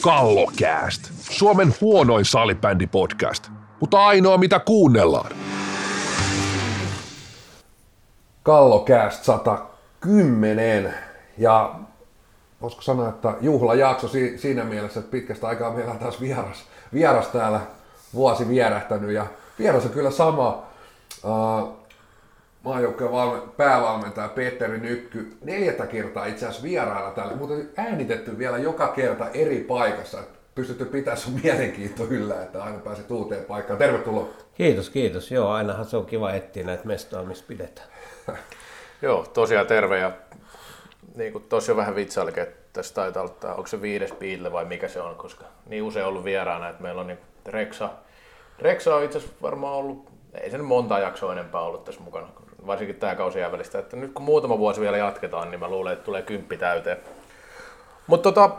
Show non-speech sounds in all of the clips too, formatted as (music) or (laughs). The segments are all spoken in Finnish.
Kallokääst. Suomen huonoin salibändi-podcast, mutta ainoa mitä kuunnellaan. Kallokääst 110. Ja voisiko sanoa, että juhlajakso si- siinä mielessä, että pitkästä aikaa meillä on taas vieras, vieras täällä vuosi vierähtänyt. Ja vieras on kyllä sama uh, maajoukkojen valme- päävalmentaja Petteri Nykky. Neljättä kertaa itse asiassa vieraana täällä, mutta äänitetty vielä joka kerta eri paikassa. Pystytty pitää sun mielenkiinto yllä, että aina pääset uuteen paikkaan. Tervetuloa. Kiitos, kiitos. Joo, ainahan se on kiva etsiä näitä mestoja, missä pidetään. (laughs) Joo, tosiaan terve ja niin kuin tosi vähän vitsailikin, että tässä taitaa olla, onko se viides piille vai mikä se on, koska niin usein ollut vieraana, että meillä on niin Reksa. Reksa on itse asiassa varmaan ollut, ei se nyt monta jaksoa enempää ollut tässä mukana, varsinkin tämä kausi jää välistä. Että nyt kun muutama vuosi vielä jatketaan, niin mä luulen, että tulee kymppi täyteen. Mutta tota,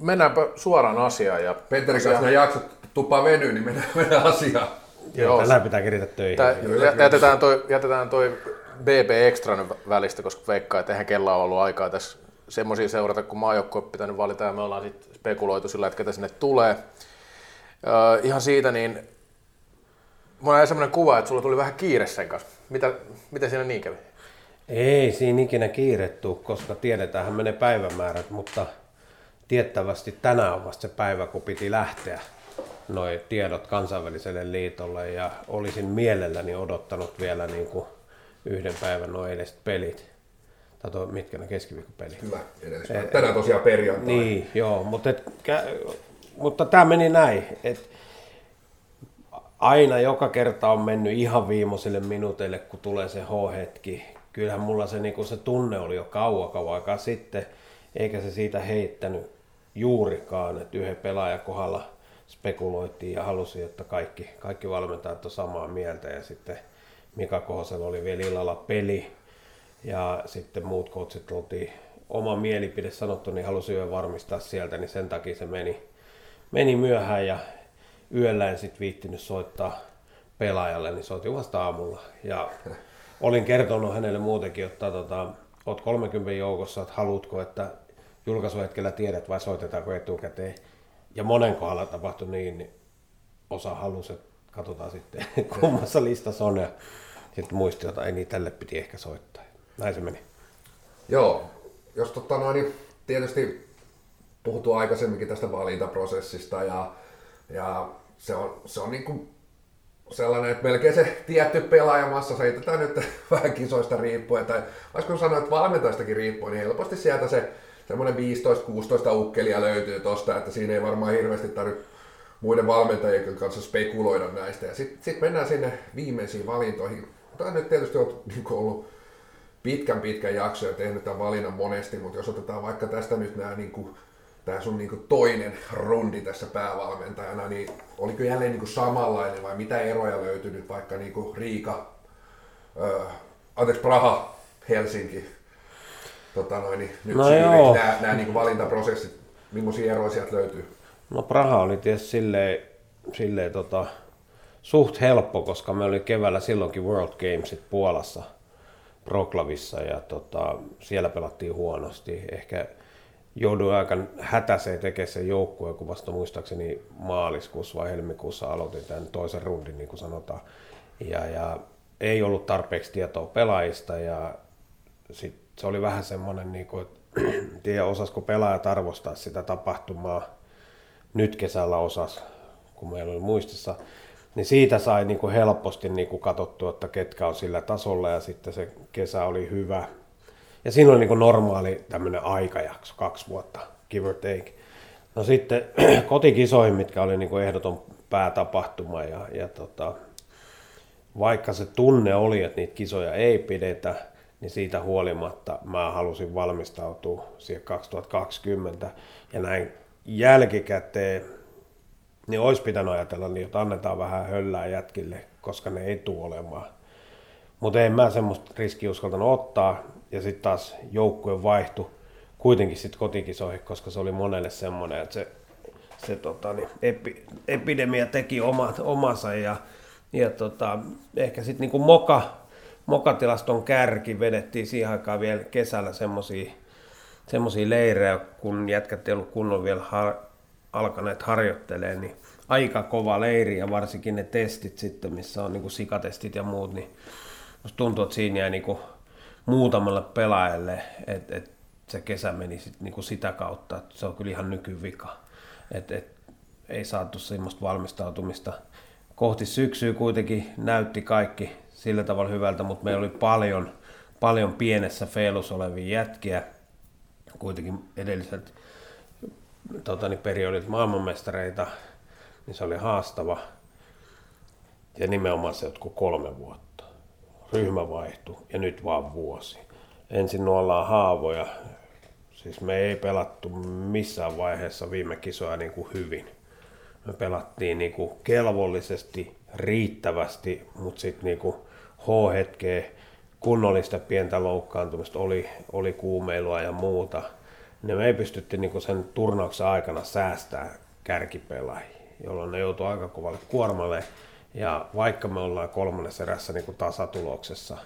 mennäänpä suoraan asiaan. Ja Petteri kanssa nämä jaksot tuppaa venyy, niin mennään, mennään asiaan. Joo, tänään pitää kirjata töihin. Tää, jätetään toi, jätetään toi BB Extra nyt välistä, koska veikkaa, että eihän kella ole ollut aikaa tässä semmoisia seurata, kun maajoukkue pitänyt valita ja me ollaan sitten spekuloitu sillä, että ketä sinne tulee. Öö, ihan siitä, niin mulla on semmoinen kuva, että sulla tuli vähän kiire sen kanssa. Mitä, mitä siinä niin kävi? Ei siinä ikinä kiirettu, koska tiedetäänhän menee päivämäärät, mutta tiettävästi tänään on vasta se päivä, kun piti lähteä noi tiedot kansainväliselle liitolle ja olisin mielelläni odottanut vielä niin kuin yhden päivän noin edestä pelit. Tai toi, mitkä ne keskiviikon pelit. Hyvä, edellispäivä. Tänään tosiaan perjantai. Niin, joo, mutta, et, kä- mutta tämä meni näin, että aina joka kerta on mennyt ihan viimeisille minuuteille, kun tulee se H-hetki. Kyllähän mulla se, niin se tunne oli jo kauan kauan aikaa sitten, eikä se siitä heittänyt juurikaan, että yhden pelaajan kohdalla spekuloitiin ja halusi, että kaikki, kaikki valmentajat on samaa mieltä ja sitten Mika Kohosella oli vielä illalla peli ja sitten muut coachit oltiin oma mielipide sanottu, niin halusi yön varmistaa sieltä, niin sen takia se meni, meni myöhään ja yöllä en sitten viittinyt soittaa pelaajalle, niin soitin vasta aamulla. Ja olin kertonut hänelle muutenkin, että tota, oot 30 joukossa, että haluatko, että julkaisuhetkellä tiedät vai soitetaanko etukäteen. Ja monen kohdalla tapahtui niin, niin osa halusi, että katsotaan sitten (laughs) kummassa listassa on. Ja sitten muisti, että ei niin tälle piti ehkä soittaa. Näin se meni. Joo, jos totta noin, niin tietysti puhuttu aikaisemminkin tästä valintaprosessista ja, ja se on, se on niin kuin sellainen, että melkein se tietty pelaajamassa heitetään nyt (laughs) vähän kisoista riippuen, tai voisiko sanoa, että valmentajastakin riippuen, niin helposti sieltä se semmoinen 15-16 ukkelia löytyy tosta, että siinä ei varmaan hirveästi tarvitse muiden valmentajien kanssa spekuloida näistä. Ja sitten sit mennään sinne viimeisiin valintoihin. Tämä nyt tietysti on (laughs) niin ollut pitkän pitkän jakso ja tehnyt tämän valinnan monesti, mutta jos otetaan vaikka tästä nyt nämä niin kuin, tämä sun niin toinen rundi tässä päävalmentajana, niin oliko jälleen niin samanlainen vai mitä eroja löytynyt vaikka niin Riika, äh, anteeksi Praha, Helsinki, tota noin, niin nyt No joo. nämä, nämä niin valintaprosessit, millaisia eroja sieltä löytyy? No Praha oli tietysti silleen, silleen tota, suht helppo, koska me oli keväällä silloinkin World Gamesit Puolassa Proklavissa ja tota, siellä pelattiin huonosti. Ehkä jouduin aika hätäiseen tekemään sen joukkueen, kun vasta muistaakseni maaliskuussa vai helmikuussa aloitin tämän toisen rundin, niin kuin sanotaan. Ja, ja ei ollut tarpeeksi tietoa pelaajista ja sit se oli vähän semmoinen, niin kuin, että (clears throat) tiedä osasko pelaajat arvostaa sitä tapahtumaa. Nyt kesällä osas, kun meillä oli muistissa. Niin siitä sai niin kuin helposti niin kuin katsottua, että ketkä on sillä tasolla ja sitten se kesä oli hyvä. Ja siinä oli niin kuin normaali tämmöinen aikajakso, kaksi vuotta, give or take. No sitten (clears throat) kotikisoihin, mitkä oli niin kuin ehdoton päätapahtuma ja, ja tota, vaikka se tunne oli, että niitä kisoja ei pidetä, niin siitä huolimatta mä halusin valmistautua siihen 2020. Ja näin jälkikäteen, niin olisi pitänyt ajatella niin, että annetaan vähän höllää jätkille, koska ne ei tule olemaan. Mutta en mä semmoista riskiä uskaltanut ottaa. Ja sitten taas joukkue vaihtui kuitenkin sitten kotikisoihin, koska se oli monelle semmoinen, että se, se tota, niin epi, epidemia teki omat, omansa ja, ja tota, ehkä sitten niinku moka, mokatilaston kärki, vedettiin siihen aikaan vielä kesällä semmoisia semmoisia leirejä, kun jätkät ei ollut kunnon vielä har- alkaneet harjoittelemaan, niin aika kova leiri ja varsinkin ne testit sitten, missä on niin kuin sikatestit ja muut, niin musta tuntuu, että siinä jäi niin kuin muutamalle pelaajalle, että et se kesä meni sit niin kuin sitä kautta, että se on kyllä ihan nykyvika. Et, et, ei saatu semmoista valmistautumista. Kohti syksyä kuitenkin näytti kaikki sillä tavalla hyvältä, mutta meillä oli paljon, paljon pienessä feilus olevia jätkiä, kuitenkin edelliset tota, niin periodit maailmanmestareita, niin se oli haastava. Ja nimenomaan se jotkut kolme vuotta. Ryhmä vaihtui ja nyt vaan vuosi. Ensin nuollaan haavoja. Siis me ei pelattu missään vaiheessa viime kisoja niin kuin hyvin. Me pelattiin niin kuin kelvollisesti, riittävästi, mutta sitten niin kuin H-hetkeä, kunnollista pientä loukkaantumista, oli, oli kuumeilua ja muuta. Ne me ei pystytty niin sen turnauksen aikana säästää kärkipelaajia, jolloin ne joutuu aika kovalle kuormalle. Ja vaikka me ollaan kolmannessa erässä niin tasatuloksessa,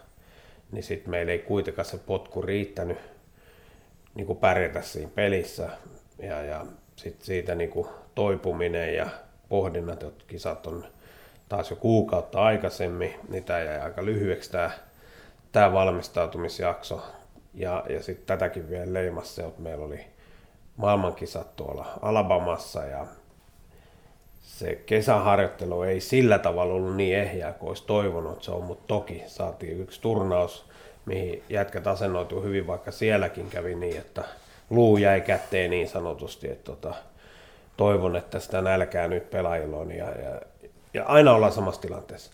niin sitten meillä ei kuitenkaan se potku riittänyt niin kuin pärjätä siinä pelissä. Ja, ja sitten siitä niin kuin toipuminen ja pohdinnat, että kisat on taas jo kuukautta aikaisemmin, niin tämä jäi aika lyhyeksi tämä, tämä valmistautumisjakso. Ja, ja sitten tätäkin vielä leimassa että meillä oli maailmankisat tuolla Alabamassa ja se kesäharjoittelu ei sillä tavalla ollut niin ehjää kuin olisi toivonut se on, mutta toki saatiin yksi turnaus, mihin jätkät asennoituu hyvin, vaikka sielläkin kävi niin, että luu jäi käteen niin sanotusti, että tota, toivon, että sitä nälkää nyt pelaajilla on ja, ja, ja aina ollaan samassa tilanteessa.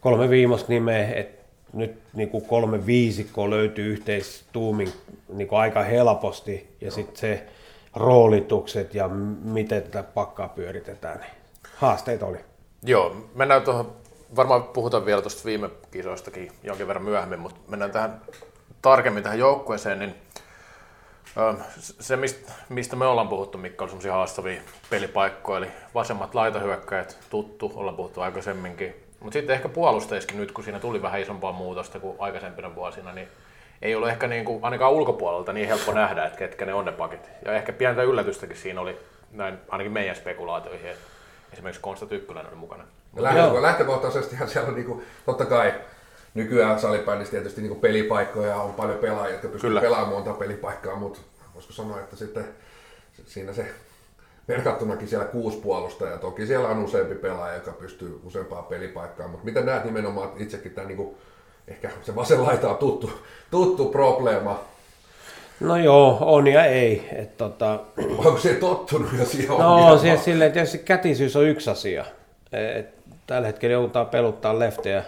Kolme viimosta nimeä, että nyt niin kuin kolme viisikkoa löytyy yhteistuumin niin kuin aika helposti ja sitten se roolitukset ja miten tätä pakkaa pyöritetään, niin haasteita oli. Joo, mennään tuohon, varmaan puhutaan vielä tuosta viime kisoistakin jonkin verran myöhemmin, mutta mennään tähän tarkemmin tähän joukkueeseen, niin se, mistä me ollaan puhuttu, mikä on semmoisia haastavia pelipaikkoja, eli vasemmat laitahyökkäjät, tuttu, ollaan puhuttu aikaisemminkin. Mutta sitten ehkä puolusteiskin nyt, kun siinä tuli vähän isompaa muutosta kuin aikaisempina vuosina, niin ei ole ehkä niin kuin, ainakaan ulkopuolelta niin helppo nähdä, että ketkä ne on ne pakit. Ja ehkä pientä yllätystäkin siinä oli, näin ainakin meidän spekulaatioihin, että esimerkiksi Konsta Tykkyläinen oli mukana. Lähtö, lähtökohtaisestihan siellä on niin kuin, totta kai nykyään salibändissä tietysti niin pelipaikkoja on paljon pelaajia, jotka pystyvät pelaamaan monta pelipaikkaa, mutta voisiko sanoa, että sitten siinä se verkattunakin siellä kuusi puolustajaa. Toki siellä on useampi pelaaja, joka pystyy useampaa pelipaikkaa, mutta miten näet nimenomaan itsekin tämä niin kuin, ehkä se vasen laita on tuttu, tuttu probleema. No joo, on ja ei. Et tota... Onko se tottunut jo siihen No siis silleen, tietysti kätisyys on yksi asia. Et tällä hetkellä joudutaan peluttaa leftejä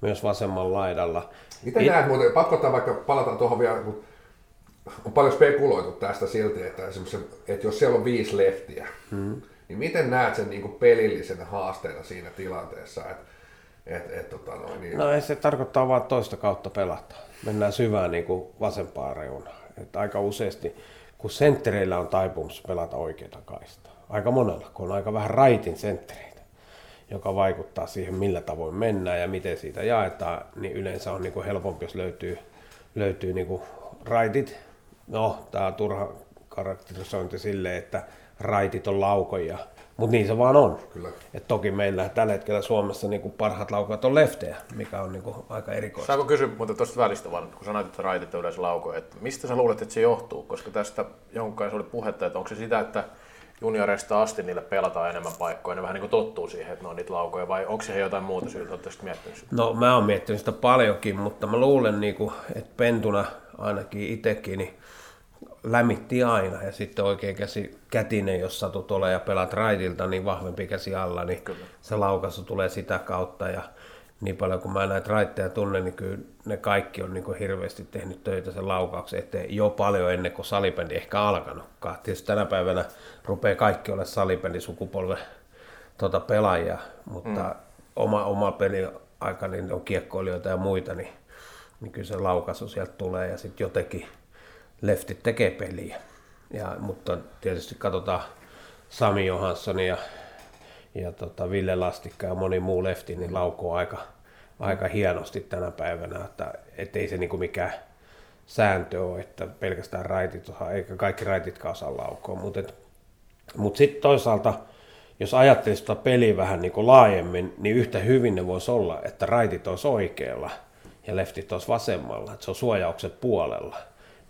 myös vasemmalla laidalla. Miten It... näet muuten, pakko vaikka palata tuohon vielä, kun on paljon spekuloitu tästä silti, että, että jos siellä on viisi leftiä, hmm. niin miten näet sen niin pelillisenä haasteena siinä tilanteessa, että et, et, tota noin, niin... No ei se tarkoittaa vaan toista kautta pelata. Mennään syvään niin kuin vasempaan reunaan. Et aika useasti, kun senttereillä on taipumus pelata oikeita kaista. Aika monella, kun on aika vähän raitin senttereitä, joka vaikuttaa siihen, millä tavoin mennään ja miten siitä jaetaan, niin yleensä on niin helpompi, jos löytyy, löytyy niin raitit. No, tämä on turha karakterisointi silleen, että raitit on laukoja mutta niin se vaan on. Kyllä. Et toki meillä tällä hetkellä Suomessa niin parhaat laukaat on leftejä, mikä on niin kuin aika erikoista. Saanko kysyä mutta tuosta välistä vaan, kun sanoit, että raitit yleensä laukoja, että mistä sä luulet, että se johtuu? Koska tästä jonkun kanssa oli puhetta, että onko se sitä, että junioreista asti niille pelataan enemmän paikkoja, ne vähän niin kuin tottuu siihen, että ne on niitä laukoja, vai onko se jotain muuta syytä, oletteko miettinyt sitä? No mä oon miettinyt sitä paljonkin, mutta mä luulen, niin kuin, että pentuna ainakin itsekin, niin lämitti aina ja sitten oikein käsi, kätinen, jos satut ole ja pelaat raidilta, niin vahvempi käsi alla, niin kyllä. se laukaisu tulee sitä kautta ja niin paljon kuin mä näitä raitteja tunnen, niin kyllä ne kaikki on niin kuin hirveästi tehnyt töitä sen laukauksen eteen jo paljon ennen kuin salibändi ehkä alkanutkaan. Tietysti tänä päivänä rupeaa kaikki olla salibändi sukupolven tuota pelaajia, mutta mm. oma, oma peli aika niin on kiekkoilijoita ja muita, niin, niin kyllä se laukaisu sieltä tulee ja sitten jotenkin leftit tekee peliä. Ja, mutta tietysti katsotaan Sami Johansson ja, ja tota Ville Lastikka ja moni muu lefti, niin laukoo aika, aika hienosti tänä päivänä, että ettei se niinku mikään sääntö ole, että pelkästään raitit eikä kaikki raititkaan osaa laukoa, mutta mut sitten toisaalta, jos ajattelisi tuota peliä vähän niin kuin laajemmin, niin yhtä hyvin ne voisi olla, että raitit olisi oikealla ja leftit olisi vasemmalla, että se on suojaukset puolella.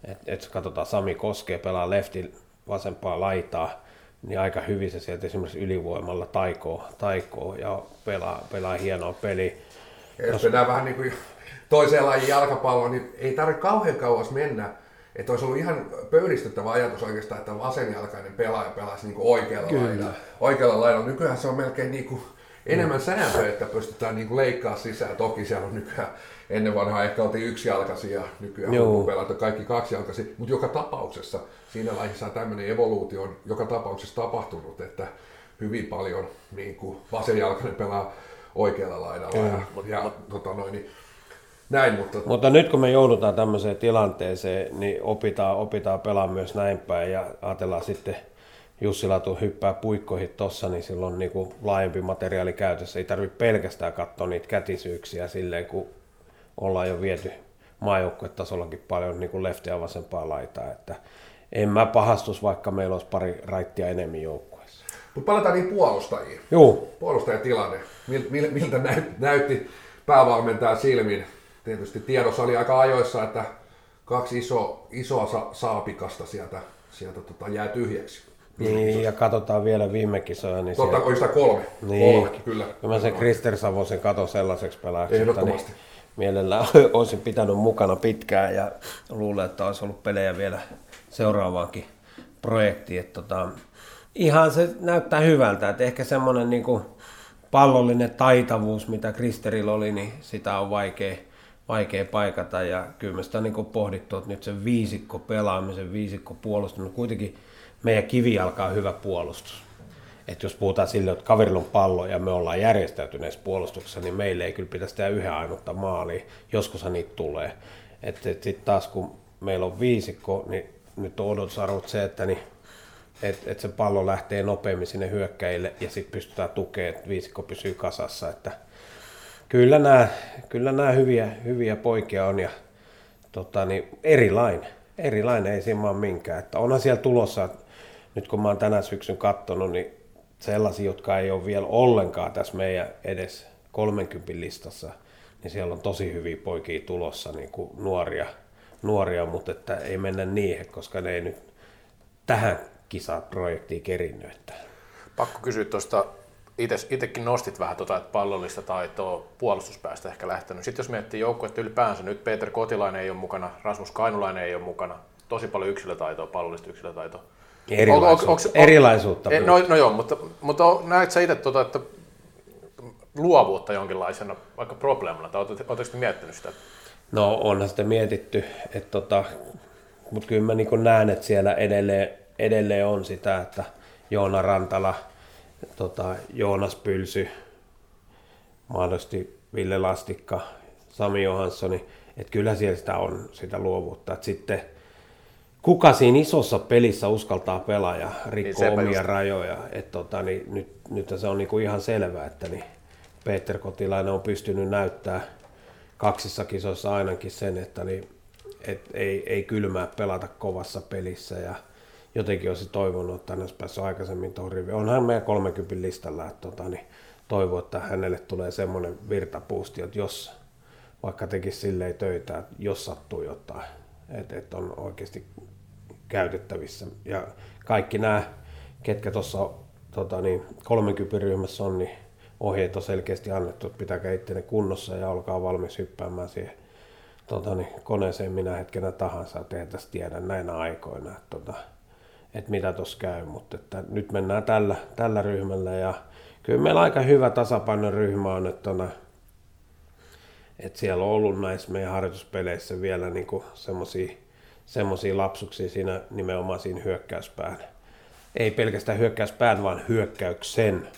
Et, et katsotaan, Sami Koskee pelaa leftin vasempaa laitaa, niin aika hyvin se sieltä esimerkiksi ylivoimalla taikoo, taikoo ja pelaa, pelaa hienoa peliä. Ja jos mennään vähän niin kuin toiseen lajin jalkapalloon, niin ei tarvitse kauhean kauas mennä. Että olisi ollut ihan pöyristyttävä ajatus oikeastaan, että vasenjalkainen pelaaja pelaisi niin kuin oikealla Kyllä. laidalla. Oikealla laidalla. Nykyään se on melkein niin kuin enemmän sääntö, että pystytään niin kuin leikkaa sisään. Toki siellä on nykyään ennen vanhaa ehkä oltiin yksi jalkasi ja nykyään Joo. on pelata kaikki kaksi jalkasi. Mutta joka tapauksessa siinä lajissa tämmöinen evoluutio on joka tapauksessa tapahtunut, että hyvin paljon niin kuin vasenjalkainen pelaa oikealla laidalla. Ja, ja, ja tota noin, niin näin, mutta... mutta nyt kun me joudutaan tämmöiseen tilanteeseen, niin opitaan, opitaan pelaa myös näin päin ja ajatellaan sitten Jussi Latu hyppää puikkoihin tossa, niin silloin on niin kuin laajempi materiaali käytössä. Ei tarvitse pelkästään katsoa niitä kätisyyksiä silleen, kun ollaan jo viety maajoukkuetasollakin paljon niin kuin leftiä vasempaa laitaa. Että en mä pahastus, vaikka meillä olisi pari raittia enemmän joukkueessa. Mutta palataan niin puolustajiin. Joo. Puolustajatilanne. Miltä näytti päävalmentaja silmin tietysti tiedossa oli aika ajoissa, että kaksi iso, isoa sa- saapikasta sieltä, sieltä tota, jää tyhjäksi. Niin, ja katsotaan vielä viime kisoja. Niin Totta, siellä... sitä kolme. Niin, kolme, kyllä. Kyllä mä sen Krister Savosen katon sellaiseksi pelaajaksi. Ehdottomasti. Niin mielellään (laughs) olisin pitänyt mukana pitkään ja luulen, että olisi ollut pelejä vielä seuraavaankin projektiin. Että tota, ihan se näyttää hyvältä, että ehkä semmoinen niin pallollinen taitavuus, mitä Kristerillä oli, niin sitä on vaikea, vaikea paikata ja kyllä me sitä niin pohdittu, että nyt se viisikko pelaamisen, viisikko puolustaminen, kuitenkin meidän kivi alkaa hyvä puolustus. Että jos puhutaan sille, että kaverilla on pallo ja me ollaan järjestäytyneessä puolustuksessa, niin meille ei kyllä pitäisi tehdä yhden ainutta maalia, joskus niitä tulee. Että et sitten taas kun meillä on viisikko, niin nyt on odotusarvot se, että niin, et, et se pallo lähtee nopeammin sinne hyökkäille ja sitten pystytään tukemaan, että viisikko pysyy kasassa. Että kyllä nämä, kyllä nämä hyviä, hyviä poikia on ja tota, niin erilainen. Erilainen ei siinä minkään. Että onhan siellä tulossa, nyt kun mä oon tänä syksyn katsonut, niin sellaisia, jotka ei ole vielä ollenkaan tässä meidän edes 30 listassa, niin siellä on tosi hyviä poikia tulossa, niin kuin nuoria, nuoria, mutta että ei mennä niihin, koska ne ei nyt tähän kisaprojektiin kerinnyt. Että. Pakko kysyä tuosta itsekin nostit vähän tuota, että pallollista taitoa puolustuspäästä ehkä lähtenyt. Sitten jos miettii joukkuetta ylipäänsä, nyt Peter Kotilainen ei ole mukana, Rasmus Kainulainen ei ole mukana, tosi paljon yksilötaitoa, pallollista yksilötaitoa. Erilaisuutta. Onko, onko, Erilaisuutta. E, no, no joo, mutta, mutta näet sä itse, tuota, että luovuutta jonkinlaisena vaikka probleemana, tai oletteko miettinyt sitä? No onhan sitä mietitty, että tota, mutta kyllä mä niin näen, että siellä edelleen, edelleen on sitä, että Joona Rantala, tota, Joonas Pylsy, mahdollisesti Ville Lastikka, Sami Johanssoni, että kyllä siellä sitä on sitä luovuutta. Että sitten kuka siinä isossa pelissä uskaltaa pelaa ja rikkoa niin omia just. rajoja. Et tota, niin nyt, nyt se on niinku ihan selvää, että niin Peter Kotilainen on pystynyt näyttää kaksissa kisoissa ainakin sen, että niin, et ei, ei kylmää pelata kovassa pelissä ja jotenkin olisi toivonut, että hän olisi päässyt aikaisemmin tuohon riviin. Onhan meidän 30 listalla, että tota, niin toivon, että hänelle tulee semmoinen virtapuusti, että jos vaikka tekisi silleen töitä, että jos sattuu jotain, että, että on oikeasti käytettävissä. Ja kaikki nämä, ketkä tuossa tota, niin, 30 ryhmässä on, niin ohjeet on selkeästi annettu, että pitäkää ittenne kunnossa ja olkaa valmis hyppäämään siihen tota, niin, koneeseen minä hetkenä tahansa, että eihän tästä tiedä näinä aikoina, että, tota, että mitä tuossa käy, mutta että nyt mennään tällä, tällä ryhmällä ja kyllä meillä aika hyvä tasapainon ryhmä on, että, tota, että siellä on ollut näissä meidän harjoituspeleissä vielä niin semmoisia semmoisia lapsuksia siinä nimenomaan siinä hyökkäyspään. Ei pelkästään hyökkäyspään, vaan hyökkäyksen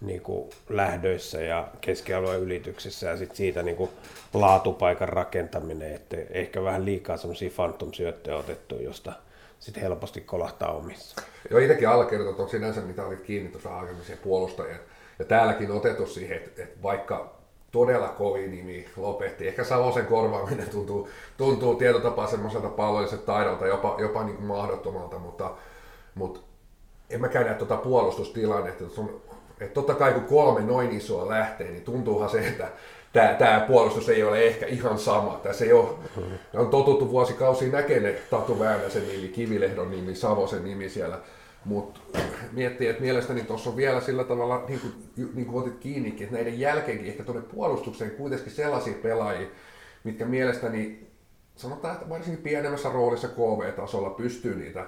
niin kuin lähdöissä ja keskialueen ylityksissä ja sit siitä niin kuin laatupaikan rakentaminen, että ehkä vähän liikaa semmoisia phantom-syöttöjä otettu, josta sitten helposti kolahtaa omissa. Joo, itsekin allekirjoitat on sinänsä, mitä olit kiinni tuossa aikaisemmin puolustajien. Ja täälläkin otettu siihen, että, että vaikka todella kovin nimi lopetti. Ehkä Salosen korvaaminen tuntuu, tuntuu tietotapaa semmoiselta pallolliselta taidolta, jopa, jopa niin kuin mahdottomalta, mutta, mutta en mä käydä tuota puolustustilannetta. Että, on, että totta kai kun kolme noin isoa lähtee, niin tuntuuhan se, että tämä, tämä puolustus ei ole ehkä ihan sama. Tässä ei ole, on totuttu vuosikausia näkemään Tatu Väänäsen nimi, Kivilehdon nimi, Savosen nimi siellä. Mutta miettii, että mielestäni tuossa on vielä sillä tavalla, niin kuin, niin kuin otit kiinnikin, että näiden jälkeenkin ehkä tuonne puolustukseen kuitenkin sellaisia pelaajia, mitkä mielestäni, sanotaan, että varsinkin pienemmässä roolissa KV-tasolla pystyy niitä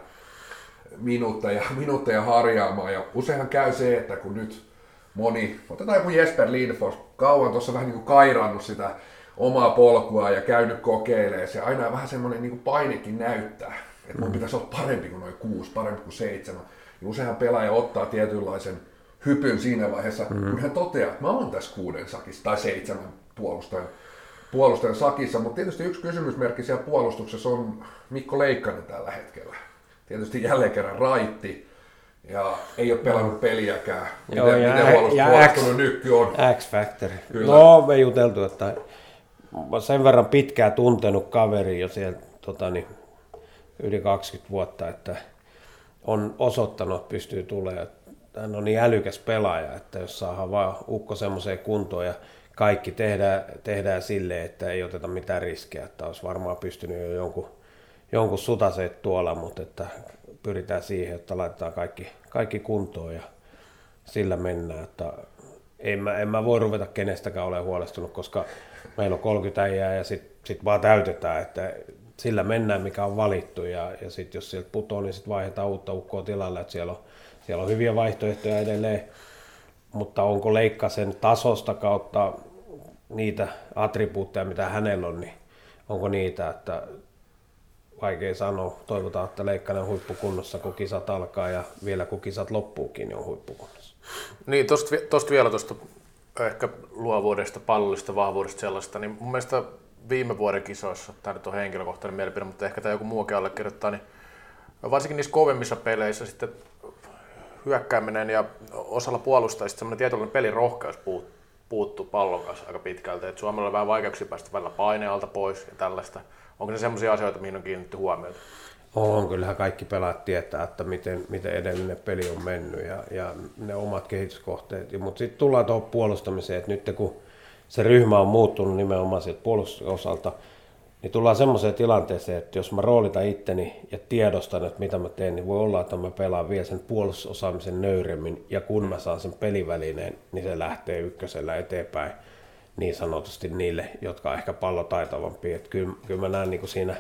minuutteja, (laughs) minuutteja harjaamaan. Ja useinhan käy se, että kun nyt moni, otetaan joku Jesper Lindfors, kauan tuossa vähän niin kuin kairannut sitä omaa polkua ja käynyt kokeilemaan, se aina vähän semmoinen niin painekin näyttää, että mun mm. pitäisi olla parempi kuin noin kuusi, parempi kuin seitsemän. Ja useinhan pelaaja ottaa tietynlaisen hypyn siinä vaiheessa, mm. kun hän toteaa, että mä oon tässä kuuden sakissa tai seitsemän puolustajan, puolustajan sakissa, mutta tietysti yksi kysymysmerkki siellä puolustuksessa on Mikko Leikkanen tällä hetkellä. Tietysti jälleen kerran raitti, ja ei ole pelannut peliäkään. Miten, Joo, ja, miten huolestunut, ja huolestunut Nykky on? X-Factor. No, me juteltu, että sen verran pitkään tuntenut kaveri jo sieltä tota, niin, yli 20 vuotta, että on osoittanut, että pystyy tulemaan. Hän on niin älykäs pelaaja, että jos saadaan vaan ukko semmoiseen kuntoon ja kaikki tehdään, tehdään silleen, että ei oteta mitään riskejä, että olisi varmaan pystynyt jo jonkun, jonkun sutaseet tuolla, mutta että pyritään siihen, että laitetaan kaikki, kaikki kuntoon ja sillä mennään. Että en, mä, en mä voi ruveta kenestäkään ole huolestunut, koska meillä on 30 äijää ja sitten sit vaan täytetään, että sillä mennään, mikä on valittu ja, ja sitten jos sieltä putoo, niin sitten vaihdetaan uutta ukkoa tilalle, että siellä on, siellä on hyviä vaihtoehtoja edelleen, mutta onko leikka sen tasosta kautta niitä attribuutteja, mitä hänellä on, niin onko niitä, että vaikea sanoa. Toivotaan, että Leikkanen on huippukunnossa, kun kisat alkaa ja vielä kun kisat loppuukin, niin on huippukunnossa. Niin, tosta vielä tuosta ehkä luovuudesta, pallollista vahvuudesta sellaista, niin mun mielestä viime vuoden kisoissa, tämä nyt on henkilökohtainen mielipide, mutta ehkä tämä joku muukin allekirjoittaa, niin varsinkin niissä kovemmissa peleissä sitten hyökkääminen ja osalla puolustajista semmoinen tietynlainen pelirohkeus puuttuu pallon kanssa aika pitkälti. Et Suomella on vähän vaikeuksia päästä välillä painealta pois ja tällaista. Onko ne sellaisia asioita, mihin on kiinnitetty huomiota? On, kyllähän kaikki pelaat tietää, että miten, miten edellinen peli on mennyt ja, ja ne omat kehityskohteet. Mutta sitten tullaan tuohon puolustamiseen, että nyt kun se ryhmä on muuttunut nimenomaan sieltä puolustusosalta, niin tullaan semmoiseen tilanteeseen, että jos mä roolitan itteni ja tiedostan, että mitä mä teen, niin voi olla, että mä pelaan vielä sen puolustusosaamisen nöyremmin, ja kun mä saan sen pelivälineen, niin se lähtee ykkösellä eteenpäin niin sanotusti niille, jotka on ehkä pallotaitavampia. Että kyllä, kyllä mä näen niin kuin siinä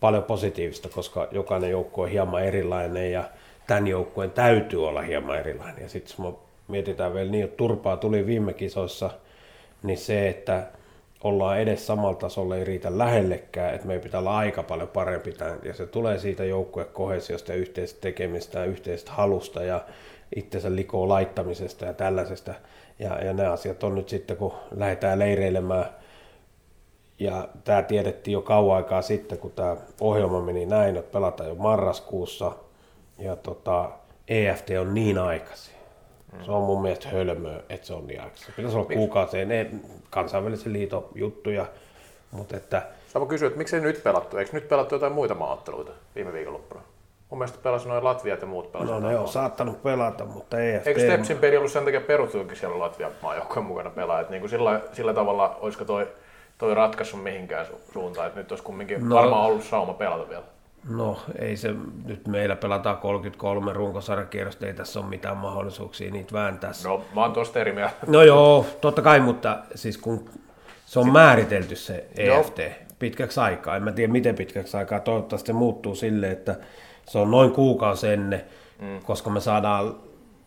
paljon positiivista, koska jokainen joukko on hieman erilainen ja tämän joukkueen täytyy olla hieman erilainen. Ja sitten jos mietitään vielä niin, että turpaa tuli viime kisoissa, niin se, että ollaan edes samalla tasolla ei riitä lähellekään, että meidän pitää olla aika paljon parempi tämän. Ja se tulee siitä joukkuekohesiosta ja yhteisestä tekemistä ja yhteisestä halusta ja itsensä likoon laittamisesta ja tällaisesta. Ja, ja ne asiat on nyt sitten, kun lähdetään leireilemään, ja tämä tiedettiin jo kauan aikaa sitten, kun tämä ohjelma meni näin, että pelataan jo marraskuussa, ja tota, EFT on niin aikaisin. Se on mun mielestä hölmöä, että se on niin aikaisin. Pitäisi olla kuukausi ne kansainvälisen liiton juttuja, mutta että... Sä kysyä, että miksei nyt pelattu? Eikö nyt pelattu jotain muita maaotteluita viime viikonloppuna? Mun mielestä pelasi noin Latviat ja muut pelasivat. No ne on saattanut pelata, mutta EFT... Eikö Stepsin peli ollut sen takia peruttuukin siellä Latvian maajoukkojen mukana pelaa? niin kuin sillä, sillä tavalla, olisiko toi, toi ratkaisu mihinkään su- suuntaan, että nyt olisi kumminkin no, varmaan ollut sauma pelata vielä? No ei se, nyt meillä pelataan 33 runkosarjakierrosta, ei tässä ole mitään mahdollisuuksia niitä vääntää. No mä oon tuosta eri mieltä. No joo, totta kai, mutta siis kun se on määritelty se EFT joo. pitkäksi aikaa, en mä tiedä miten pitkäksi aikaa, toivottavasti se muuttuu silleen, että se on noin kuukausi ennen, mm. koska me saadaan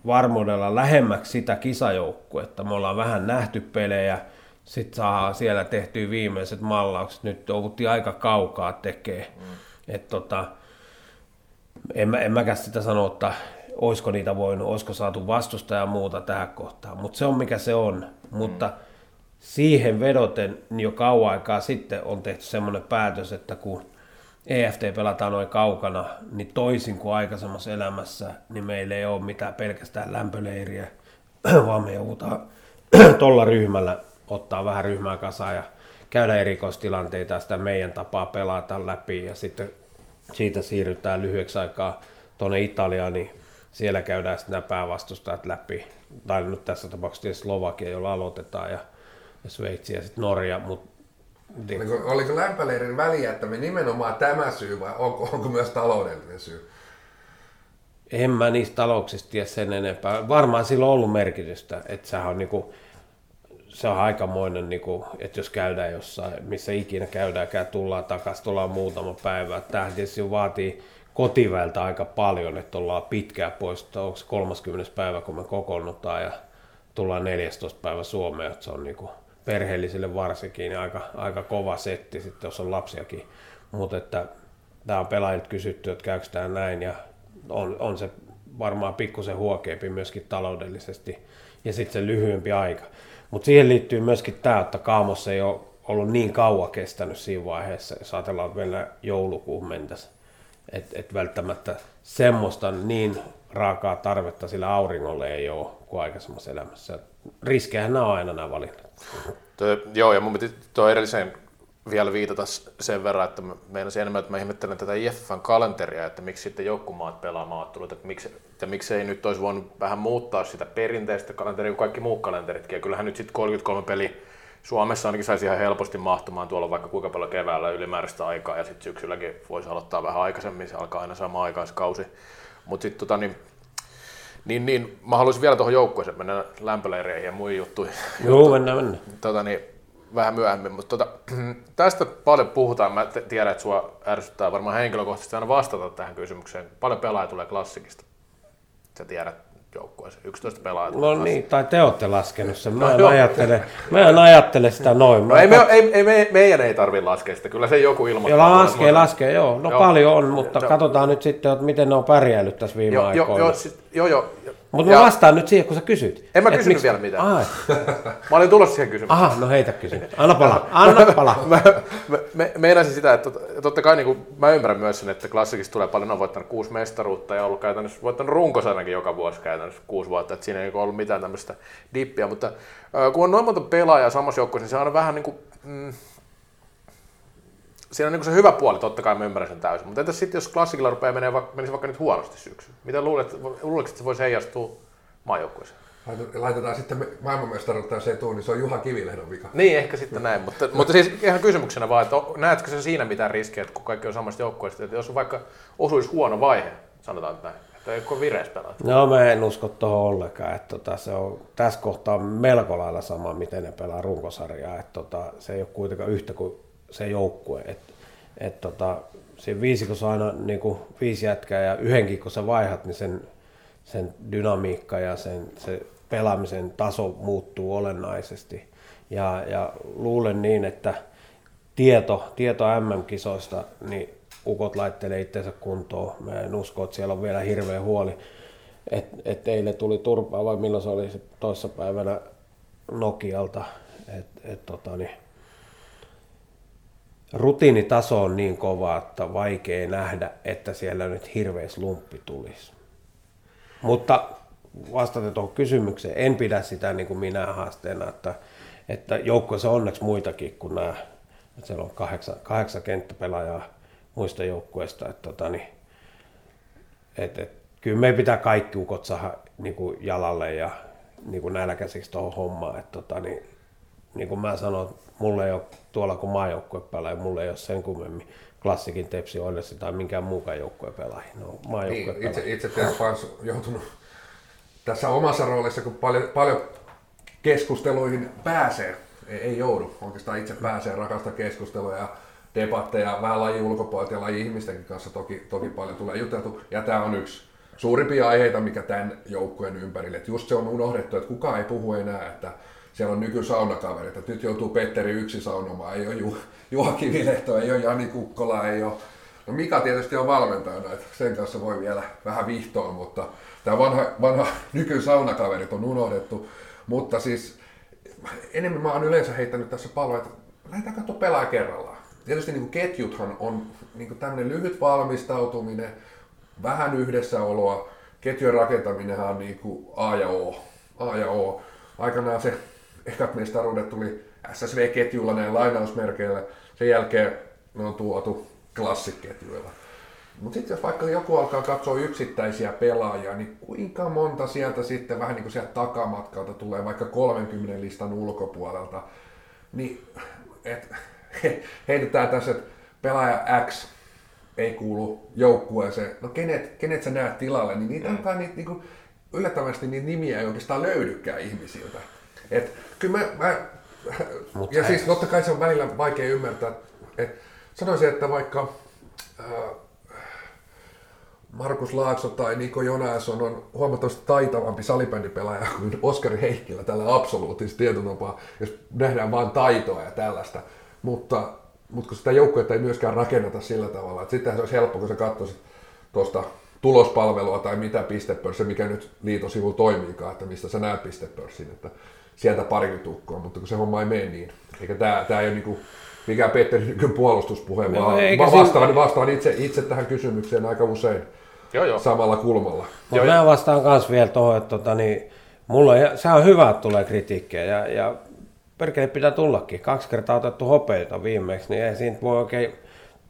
varmuudella lähemmäksi sitä kisajoukkuetta. Me ollaan vähän nähty pelejä, sitten saa siellä tehtyä viimeiset mallaukset. Nyt jouduttiin aika kaukaa tekee. Mm. Et tota, en, mä, en mäkään sitä sano, että olisiko niitä voinut, olisiko saatu vastusta ja muuta tähän kohtaan. Mutta se on mikä se on. Mm. Mutta siihen vedoten niin jo kauan aikaa sitten on tehty semmoinen päätös, että kun EFT pelataan noin kaukana, niin toisin kuin aikaisemmassa elämässä, niin meillä ei ole mitään pelkästään lämpöleiriä, (clears throat) vaan me joudutaan (clears throat) tuolla ryhmällä ottaa vähän ryhmää kasaan ja käydä erikoistilanteita ja sitä meidän tapaa pelata läpi ja sitten siitä siirrytään lyhyeksi aikaa tuonne Italiaan, niin siellä käydään sitten nämä päävastustajat läpi. Tai nyt tässä tapauksessa tietysti Slovakia, jolla aloitetaan ja, ja Sveitsi ja sitten Norja, mutta Oliko, oliko lämpäleirin väliä, että me nimenomaan tämä syy vai onko, onko myös taloudellinen syy? en mä niistä talouksista tiedä sen enempää. Varmaan sillä on ollut merkitystä, että sehän on niinku, se on aikamoinen, niinku, että jos käydään jossain, missä ikinä käydäänkään, tullaan takaisin, tullaan muutama päivä. Tämähän tietysti vaatii kotiväeltä aika paljon, että ollaan pitkään pois, onko se 30. päivä, kun me kokoonnutaan ja tullaan 14. päivä Suomeen, että se on niinku perheellisille varsinkin niin aika, aika kova setti sitten, jos on lapsiakin. Mutta että tämä on pelaajilta kysytty, että käykö tämä näin ja on, on se varmaan pikkusen huokeampi myöskin taloudellisesti ja sitten se lyhyempi aika. Mutta siihen liittyy myöskin tämä, että Kaamossa ei ole ollut niin kauan kestänyt siinä vaiheessa, jos ajatellaan, vielä joulukuun mentäisiin. Että et välttämättä semmoista niin raakaa tarvetta sillä auringolle ei ole kuin aikaisemmassa elämässä. Riskejähän nämä on aina nämä valinnat. Joo, ja mun piti tuo edelliseen vielä viitata sen verran, että meinasin enemmän, että mä ihmettelen tätä IFFn kalenteria, että miksi sitten joukkumaat pelaa maattelut, että miksi, että miksi ei nyt olisi voinut vähän muuttaa sitä perinteistä kalenteria kuin kaikki muut kalenteritkin. Ja kyllähän nyt sitten 33 peli Suomessa ainakin saisi ihan helposti mahtumaan tuolla vaikka kuinka paljon keväällä ylimääräistä aikaa ja sitten syksylläkin voisi aloittaa vähän aikaisemmin, se alkaa aina sama aikaan se kausi. Mutta sitten tota, niin, niin, niin, mä haluaisin vielä tuohon joukkueeseen mennä lämpöleireihin ja muihin juttuihin. Joo, mennään, mennään. Tota, niin, vähän myöhemmin, mutta tota, (clears throat) tästä paljon puhutaan. Mä tiedän, että sua ärsyttää varmaan henkilökohtaisesti aina vastata tähän kysymykseen. Paljon pelaajia tulee klassikista? Sä tiedät joukkueeseen. 11 pelaajaa No niin, tai te olette laskenut sen. Mä en, no, ajattele, mä en ajattele sitä noin. No ei, me, ei, ei, me, meidän ei tarvitse laskea sitä, kyllä se joku ilmoittaa. Ja laskee, laskee, joo. No joo. paljon on, mutta joo. katsotaan nyt sitten, että miten ne on pärjäillyt tässä viime joo, aikoina. Joo, joo, joo, joo, mutta mä vastaan nyt siihen, kun sä kysyt. En mä kysynyt miksi... vielä mitään. Ai. (laughs) mä olin tulossa siihen kysymykseen. Aha, no heitä kysymys. Anna pala, (laughs) anna pala. mä, mä, mä, meinasin sitä, että totta kai niin kuin, mä ymmärrän myös sen, että klassikista tulee paljon, on voittanut kuusi mestaruutta ja ollut käytännössä, voittanut runkosanakin joka vuosi käytännössä kuusi vuotta, että siinä ei niinku ollut mitään tämmöistä dippiä, mutta kun on noin monta pelaajaa samassa joukkueessa, niin se on vähän niin kuin, mm, siinä on niin se hyvä puoli, totta kai mä ymmärrän sen täysin. Mutta entäs sitten, jos klassikilla rupeaa menee, menisi vaikka nyt huonosti syksy? Mitä luulet, luuletko, että se voisi heijastua maajoukkueeseen? Laitetaan sitten maailmanmestaruutta, jos ei tule, niin se on Juha Kivilehdon vika. Niin, ehkä sitten näin. Mutta, mutta siis ihan kysymyksenä vaan, että näetkö se siinä mitään riskejä, että kun kaikki on samasta joukkueesta, että jos vaikka osuisi huono vaihe, sanotaan näin, että ei ole vireessä pelata. No mä en usko tuohon ollenkaan, että tota, se on tässä kohtaa melko lailla sama, miten ne pelaa runkosarjaa, että tota, se ei ole kuitenkaan yhtä kuin se joukkue. Että et tota, siinä viisikossa aina niin kuin viisi jätkää ja yhdenkin kun sä vaihat, niin sen, sen dynamiikka ja sen, se pelaamisen taso muuttuu olennaisesti. Ja, ja luulen niin, että tieto, tieto MM-kisoista, niin ukot laittelee itsensä kuntoon. Mä en usko, että siellä on vielä hirveä huoli. Että et teille tuli turpaa vai milloin se oli toissapäivänä Nokialta. Et, et, tota, niin, rutiinitaso on niin kova, että vaikea nähdä, että siellä nyt hirveä slumppi tulisi. Mutta vastata tuohon kysymykseen, en pidä sitä niin kuin minä haasteena, että, että joukkueessa on onneksi muitakin kuin nämä, että siellä on kahdeksan, kahdeksan kenttäpelaajaa muista joukkueista, että tota, niin, et, et, kyllä me pitää kaikki ukot saada niin kuin jalalle ja niin kuin nälkäisiksi tuohon hommaan, että tota, niin, niin kuin mä sanoin, mulle ei ole tuolla kun maajoukkue pelaa, mulle ei ole sen kummemmin klassikin Tepsi Oilers tai minkään muukaan joukkue pelaa. No, niin, itse, itse tietysti joutunut tässä omassa roolissa, kun paljon, paljon keskusteluihin pääsee, ei, ei joudu, oikeastaan itse pääsee rakasta keskustelua ja debatteja vähän laji ulkopuolelta ja laji ihmistenkin kanssa toki, toki paljon tulee juteltu. Ja tämä on yksi suurimpia aiheita, mikä tämän joukkueen ympärille. Et just se on unohdettu, että kukaan ei puhu enää, että siellä on nykysaunakaverit, että nyt joutuu Petteri yksi saunomaan, ei ole Ju, Juha Kivilehto, ei ole Jani Kukkola, ei ole No Mika tietysti on valmentajana, että sen kanssa voi vielä vähän vihtoa, mutta tämä vanha, vanha nykysaunakaverit on unohdettu. Mutta siis enemmän mä oon yleensä heittänyt tässä palloa, että lähdetään katsoa pelaa kerrallaan. Tietysti niin kuin ketjuthan on niin tämmöinen lyhyt valmistautuminen, vähän yhdessäoloa. Ketjujen rakentaminen on niin kuin A ja O. A ja O. Aikanaan se ekat mestaruudet tuli SSV-ketjulla näin lainausmerkeillä. Sen jälkeen ne on tuotu klassiketjuilla. Mutta sitten jos vaikka joku alkaa katsoa yksittäisiä pelaajia, niin kuinka monta sieltä sitten vähän niin kuin sieltä takamatkalta tulee vaikka 30 listan ulkopuolelta, niin et, he, (laughs) heitetään tässä, että pelaaja X ei kuulu joukkueeseen. No kenet, kenet sä näet tilalle, niin niitä mm. niitä niin kuin, yllättävästi niitä nimiä ei oikeastaan löydykään ihmisiltä. Et, kyllä mä, mä Mut ja siis totta kai se on välillä vaikea ymmärtää, että sanoisin, että vaikka äh, Markus Laakso tai Niko Jonason on huomattavasti taitavampi salibändipelaaja kuin Oskari Heikkilä tällä absoluuttisesti tietotapaa, jos nähdään vain taitoa ja tällaista. Mutta, mutta kun sitä joukkuetta ei myöskään rakenneta sillä tavalla, että sittenhän se olisi helppo, kun sä katsoisit tuosta tulospalvelua tai mitä pistepörssi, mikä nyt liitosivu toimiikaan, että mistä sä näet pistepörssin, että sieltä pari tukkoa, mutta kun se homma ei mene niin. Eikä tää, tää ei ole niinku mikään Petterin puolustuspuhe, no, vaan vastaan, vastaan itse, itse tähän kysymykseen aika usein joo, joo. samalla kulmalla. Mutta mä vastaan myös vielä tuohon, että tota, niin, mulla, se on hyvä, että tulee kritiikkiä ja, ja perkele pitää tullakin. Kaksi kertaa otettu hopeita viimeksi, niin ei siinä voi oikein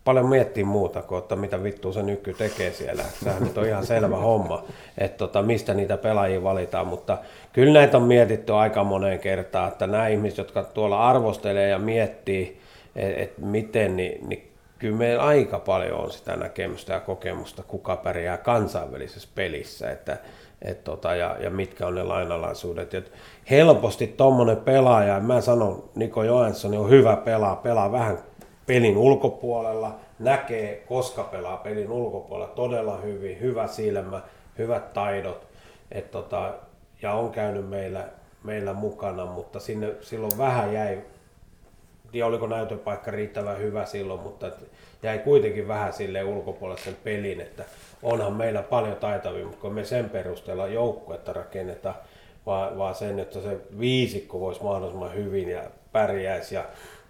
paljon miettiä muuta kuin, että mitä vittua se nyky tekee siellä. Sehän nyt on ihan selvä homma, että tota, mistä niitä pelaajia valitaan, mutta kyllä näitä on mietitty aika moneen kertaan, että nämä ihmiset, jotka tuolla arvostelee ja miettii, että et miten, niin, niin kyllä meillä aika paljon on sitä näkemystä ja kokemusta, kuka pärjää kansainvälisessä pelissä, että, et tota, ja, ja mitkä on ne lainalaisuudet. Et helposti tuommoinen pelaaja, mä sanon, Niko Johansson on hyvä pelaa, pelaa vähän pelin ulkopuolella, näkee, koska pelaa pelin ulkopuolella todella hyvin, hyvä silmä, hyvät taidot, et tota, ja on käynyt meillä, meillä mukana, mutta sinne silloin vähän jäi tiedä oliko näytöpaikka riittävän hyvä silloin, mutta jäi kuitenkin vähän sille ulkopuolelle sen pelin, että onhan meillä paljon taitavia, mutta kun me sen perusteella joukkuetta rakennetaan, vaan, vaan sen, että se viisikko voisi mahdollisimman hyvin ja pärjäisi ja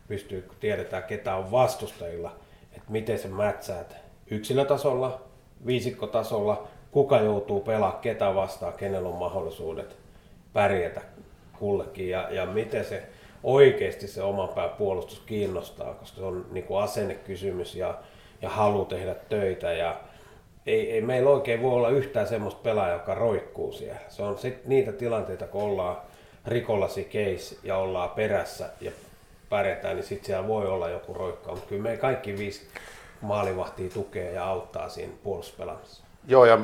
pystyy, tiedetään ketä on vastustajilla, että miten se mätsäät yksilötasolla, viisikkotasolla, kuka joutuu pelaamaan ketä vastaan, kenellä on mahdollisuudet pärjätä kullekin ja, ja miten se oikeasti se oman pää puolustus kiinnostaa, koska se on niin kuin asennekysymys ja, ja halu tehdä töitä ja ei, ei meillä oikein voi olla yhtään semmoista pelaajaa, joka roikkuu siellä. Se on sit niitä tilanteita, kun ollaan rikollasi case ja ollaan perässä ja pärjätään, niin sitten siellä voi olla joku roikka. Mutta kyllä me kaikki viisi maalivahtia tukee ja auttaa siinä puolustuspelaamisessa. Joo, ja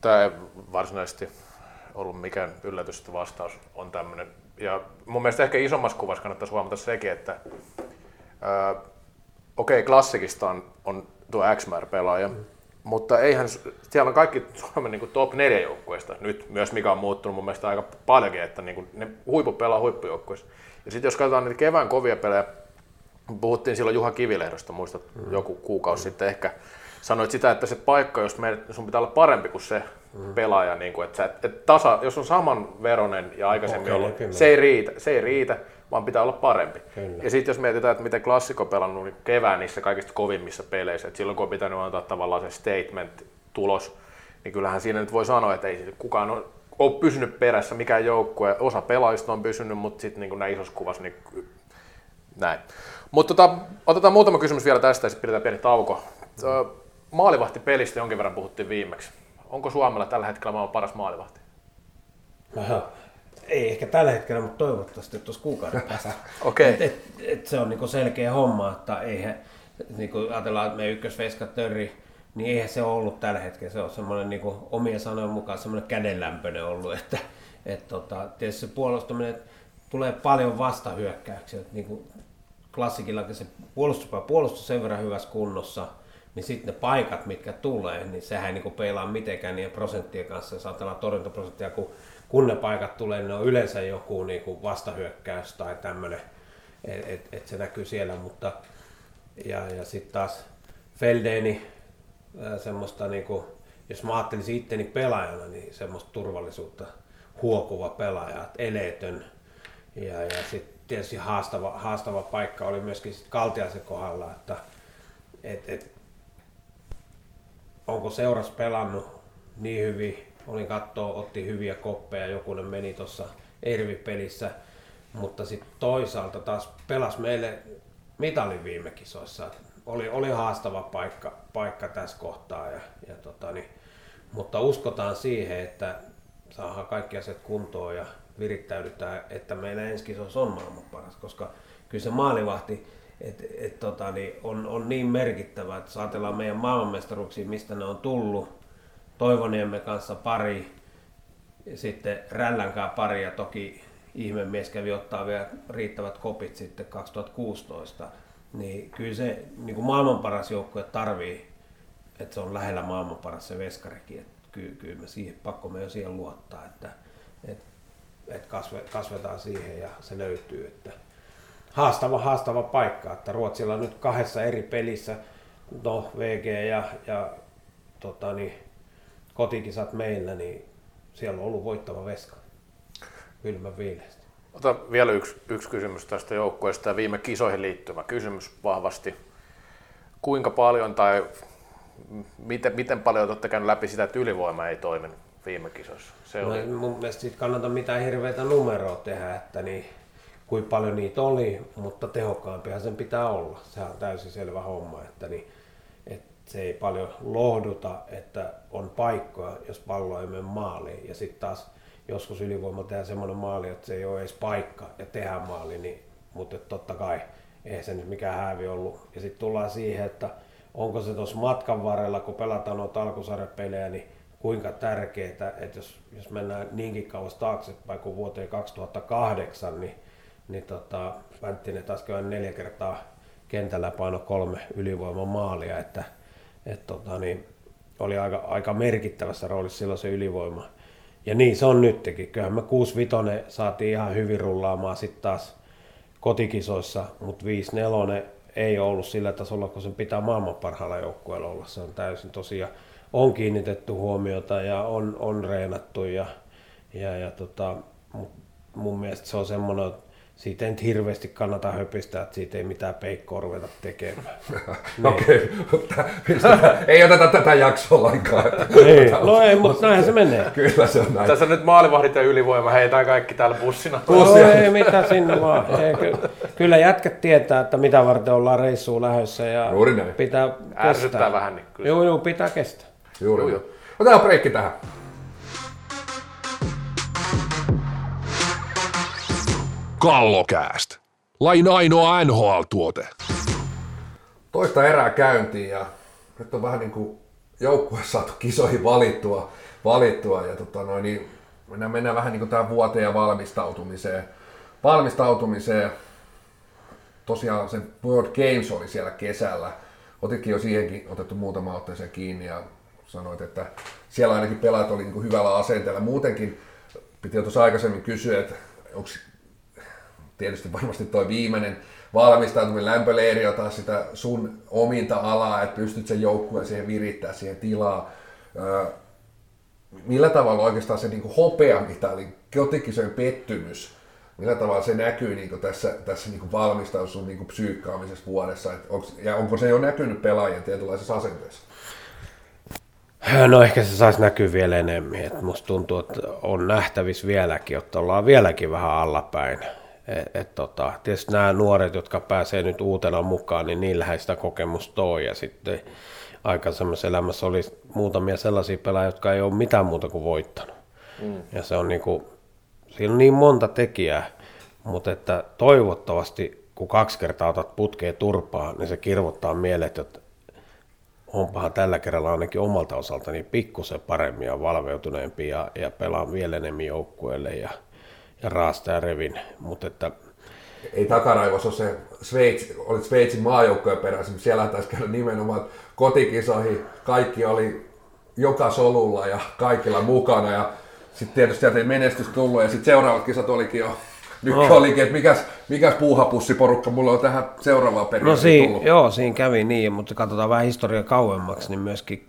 tämä ei varsinaisesti ollut mikään yllätys, että vastaus on tämmöinen ja mun mielestä ehkä isommassa kuvassa kannattaisi huomata sekin, että okei, okay, klassikista on, on tuo XMR-pelaaja, mm. mutta eihän, siellä on kaikki Suomen niin kuin top 4 joukkueista nyt myös, mikä on muuttunut mun mielestä aika paljonkin, että niin kuin ne huippu pelaa huippujoukkueissa. Ja sitten jos katsotaan niitä kevään kovia pelejä, puhuttiin silloin Juha Kivilehdosta, muistat mm. joku kuukausi mm. sitten ehkä, sanoit sitä, että se paikka, jos me, sun pitää olla parempi kuin se mm. pelaaja, niin kuin, että, sä, että tasa, jos on saman veronen ja aikaisemmin okay, ollut, se ei, riitä, se ei riitä, vaan pitää olla parempi. Kyllä. Ja sitten jos mietitään, että miten klassikko pelannut niin kevään niissä kaikista kovimmissa peleissä, että silloin kun on pitänyt antaa tavallaan se statement-tulos, niin kyllähän siinä nyt voi sanoa, että ei kukaan ole, ole pysynyt perässä, mikään joukkue, osa pelaajista on pysynyt, mutta sitten niin näin isossa kuvassa, niin näin. Mutta tota, otetaan muutama kysymys vielä tästä ja sitten pidetään pieni tauko. Maalivahti pelistä jonkin verran puhuttiin viimeksi. Onko Suomella tällä hetkellä maailman paras maalivahti? Aha. Ei ehkä tällä hetkellä, mutta toivottavasti tuossa kuukauden päästä. (laughs) okay. et, et, et se on niinku selkeä homma, että eihän, niinku ajatellaan, että me ykkösveska törri, niin eihän se ollut tällä hetkellä. Se on semmoinen niinku omien sanojen mukaan semmoinen kädenlämpöinen ollut, että et, tota, tietysti se puolustaminen tulee paljon vastahyökkäyksiä. Niinku klassikillakin se puolustus, puolustus sen verran hyvässä kunnossa, niin sitten ne paikat, mitkä tulee, niin sehän ei niin peilaa mitenkään niiden prosenttien kanssa. Jos ajatellaan torjuntaprosenttia, kun, kun ne paikat tulee, niin ne on yleensä joku niin kuin vastahyökkäys tai tämmöinen, että et, et se näkyy siellä. Mutta, ja, ja sitten taas Feldeni, semmoista niin kuin, jos mä ajattelisin itteni pelaajana, niin semmoista turvallisuutta huokuva pelaaja, eleetön. Ja, ja sitten tietysti haastava, haastava paikka oli myöskin sit Kaltiaisen kohdalla, että et, et, onko seuras pelannut niin hyvin, olin katsoa, otti hyviä koppeja, jokunen meni tuossa Ervi-pelissä, mutta sitten toisaalta taas pelas meille mitalin viime kisoissa. Oli, oli haastava paikka, paikka tässä kohtaa, ja, ja tota, niin, mutta uskotaan siihen, että saadaan kaikki asiat kuntoon ja virittäydytään, että meillä ensi kisoissa on maailman paras, koska kyllä se maalivahti et, et, tota, niin on, on niin merkittävä, että saatellaan meidän maailmanmestaruuksia, mistä ne on tullut. Toivoniemme kanssa pari, sitten Rällänkään pari ja toki ihmemies kävi ottaa vielä riittävät kopit sitten 2016. Niin kyllä se niin kuin maailman paras joukkue tarvii, että se on lähellä maailman paras se veskarikin. Että kyllä, kyllä me siihen, pakko me jo siihen luottaa, että, että, että kasve, kasvetaan siihen ja se löytyy. Että haastava, haastava paikka, että Ruotsilla on nyt kahdessa eri pelissä, no VG ja, ja tota, niin, kotikisat meillä, niin siellä on ollut voittava veska. Kylmä viileästi. Ota vielä yksi, yksi kysymys tästä joukkueesta ja viime kisoihin liittyvä kysymys vahvasti. Kuinka paljon tai miten, miten paljon olette käynyt läpi sitä, että ylivoima ei toiminut viime kisoissa? Se no, oli... mun mielestä siitä kannata mitään hirveitä numeroa tehdä, että niin, kuinka paljon niitä oli, mutta tehokkaampihan sen pitää olla. Sehän on täysin selvä homma, että, niin, että se ei paljon lohduta, että on paikkoja, jos pallo ei mene maaliin. Ja sitten taas joskus ylivoima tehdään semmoinen maali, että se ei ole edes paikka ja tehdään maali, niin, mutta totta kai eihän se nyt mikään häävi ollut. Ja sitten tullaan siihen, että onko se tuossa matkan varrella, kun pelataan noita alkusarjapelejä, niin kuinka tärkeää, että jos, jos mennään niinkin kauas taaksepäin kuin vuoteen 2008, niin, niin tota, Vänttinen taas käy neljä kertaa kentällä paino kolme ylivoiman maalia, että et tota, niin, oli aika, aika merkittävässä roolissa silloin se ylivoima. Ja niin se on nytkin. Kyllähän me 6 5 saatiin ihan hyvin rullaamaan sitten taas kotikisoissa, mutta 5 4 ei ollut sillä tasolla, kun sen pitää maailman parhaalla joukkueella olla. Se on täysin tosiaan, on kiinnitetty huomiota ja on, on reenattu ja, ja, ja tota, mun mielestä se on semmoinen, siitä ei nyt hirveästi kannata höpistää, että siitä ei mitään peikkoa ruveta tekemään. (laughs) Okei, mutta (laughs) ei oteta tätä jaksoa lainkaan. Ei, no ei, mutta näinhän se menee. (laughs) Kyllä se on näin. Tässä nyt maalivahdit ja ylivoima heitään kaikki täällä bussina. No ei mitä sinne vaan. Ei, kyllä, kyllä jätkät tietää, että mitä varten ollaan reissuun lähdössä ja Juuri näin. pitää Ärsyttää kestää. vähän. Niin kyllä. Joo, joo, pitää kestää. Juuri joo. Otetaan breikki tähän. Kallokääst. Lain ainoa NHL-tuote. Toista erää käyntiin ja nyt on vähän niin kuin joukkue saatu kisoihin valittua, valittua ja tota noin, niin mennään, mennään vähän niin kuin tähän vuoteen ja valmistautumiseen. Valmistautumiseen, tosiaan se World Games oli siellä kesällä. Otitkin jo siihenkin otettu muutama otteeseen kiinni ja sanoit, että siellä ainakin pelaajat oli niin kuin hyvällä asenteella. Muutenkin piti jo tuossa aikaisemmin kysyä, että onko tietysti varmasti tuo viimeinen valmistautuminen lämpöleiri jotain sitä sun ominta alaa, että pystyt sen joukkueen siihen virittää siihen tilaa. Millä tavalla oikeastaan se niin hopeamitali, kotikisojen pettymys, millä tavalla se näkyy niin tässä, tässä niin valmistautus sun niin psyykkaamisessa vuodessa, että onko, ja onko se jo näkynyt pelaajien tietynlaisessa asenteessa? No ehkä se saisi näkyä vielä enemmän. että musta tuntuu, että on nähtävissä vieläkin, että ollaan vieläkin vähän allapäin. Et, et tota, tietysti nämä nuoret, jotka pääsee nyt uutena mukaan, niin niillähän ei sitä kokemusta ole. Ja sitten aikaisemmassa elämässä oli muutamia sellaisia pelaajia, jotka ei ole mitään muuta kuin voittanut. Mm. Ja se on niin kuin, siinä on niin monta tekijää, mutta että toivottavasti kun kaksi kertaa otat putkeen turpaa, niin se kirvottaa mielet, että onpahan tällä kerralla ainakin omalta osaltani pikkusen paremmin ja valveutuneempi ja, ja pelaan vielä enemmän joukkueelle ja, ja raasta ja revin. Mutta että ei takaraivossa ole se Sveitsi, olit Sveitsin maajoukkojen peräisin, mutta siellä taisi käydä nimenomaan kotikisoihin, kaikki oli joka solulla ja kaikilla mukana ja sitten tietysti sieltä ei menestys tullut ja sitten seuraavat kisat olikin jo nyt no. olikin, että mikäs, mikäs puuhapussiporukka mulla on tähän seuraavaan periaatteessa no siinä, tullut. Joo, siinä kävi niin, mutta katsotaan vähän historiaa kauemmaksi, niin myöskin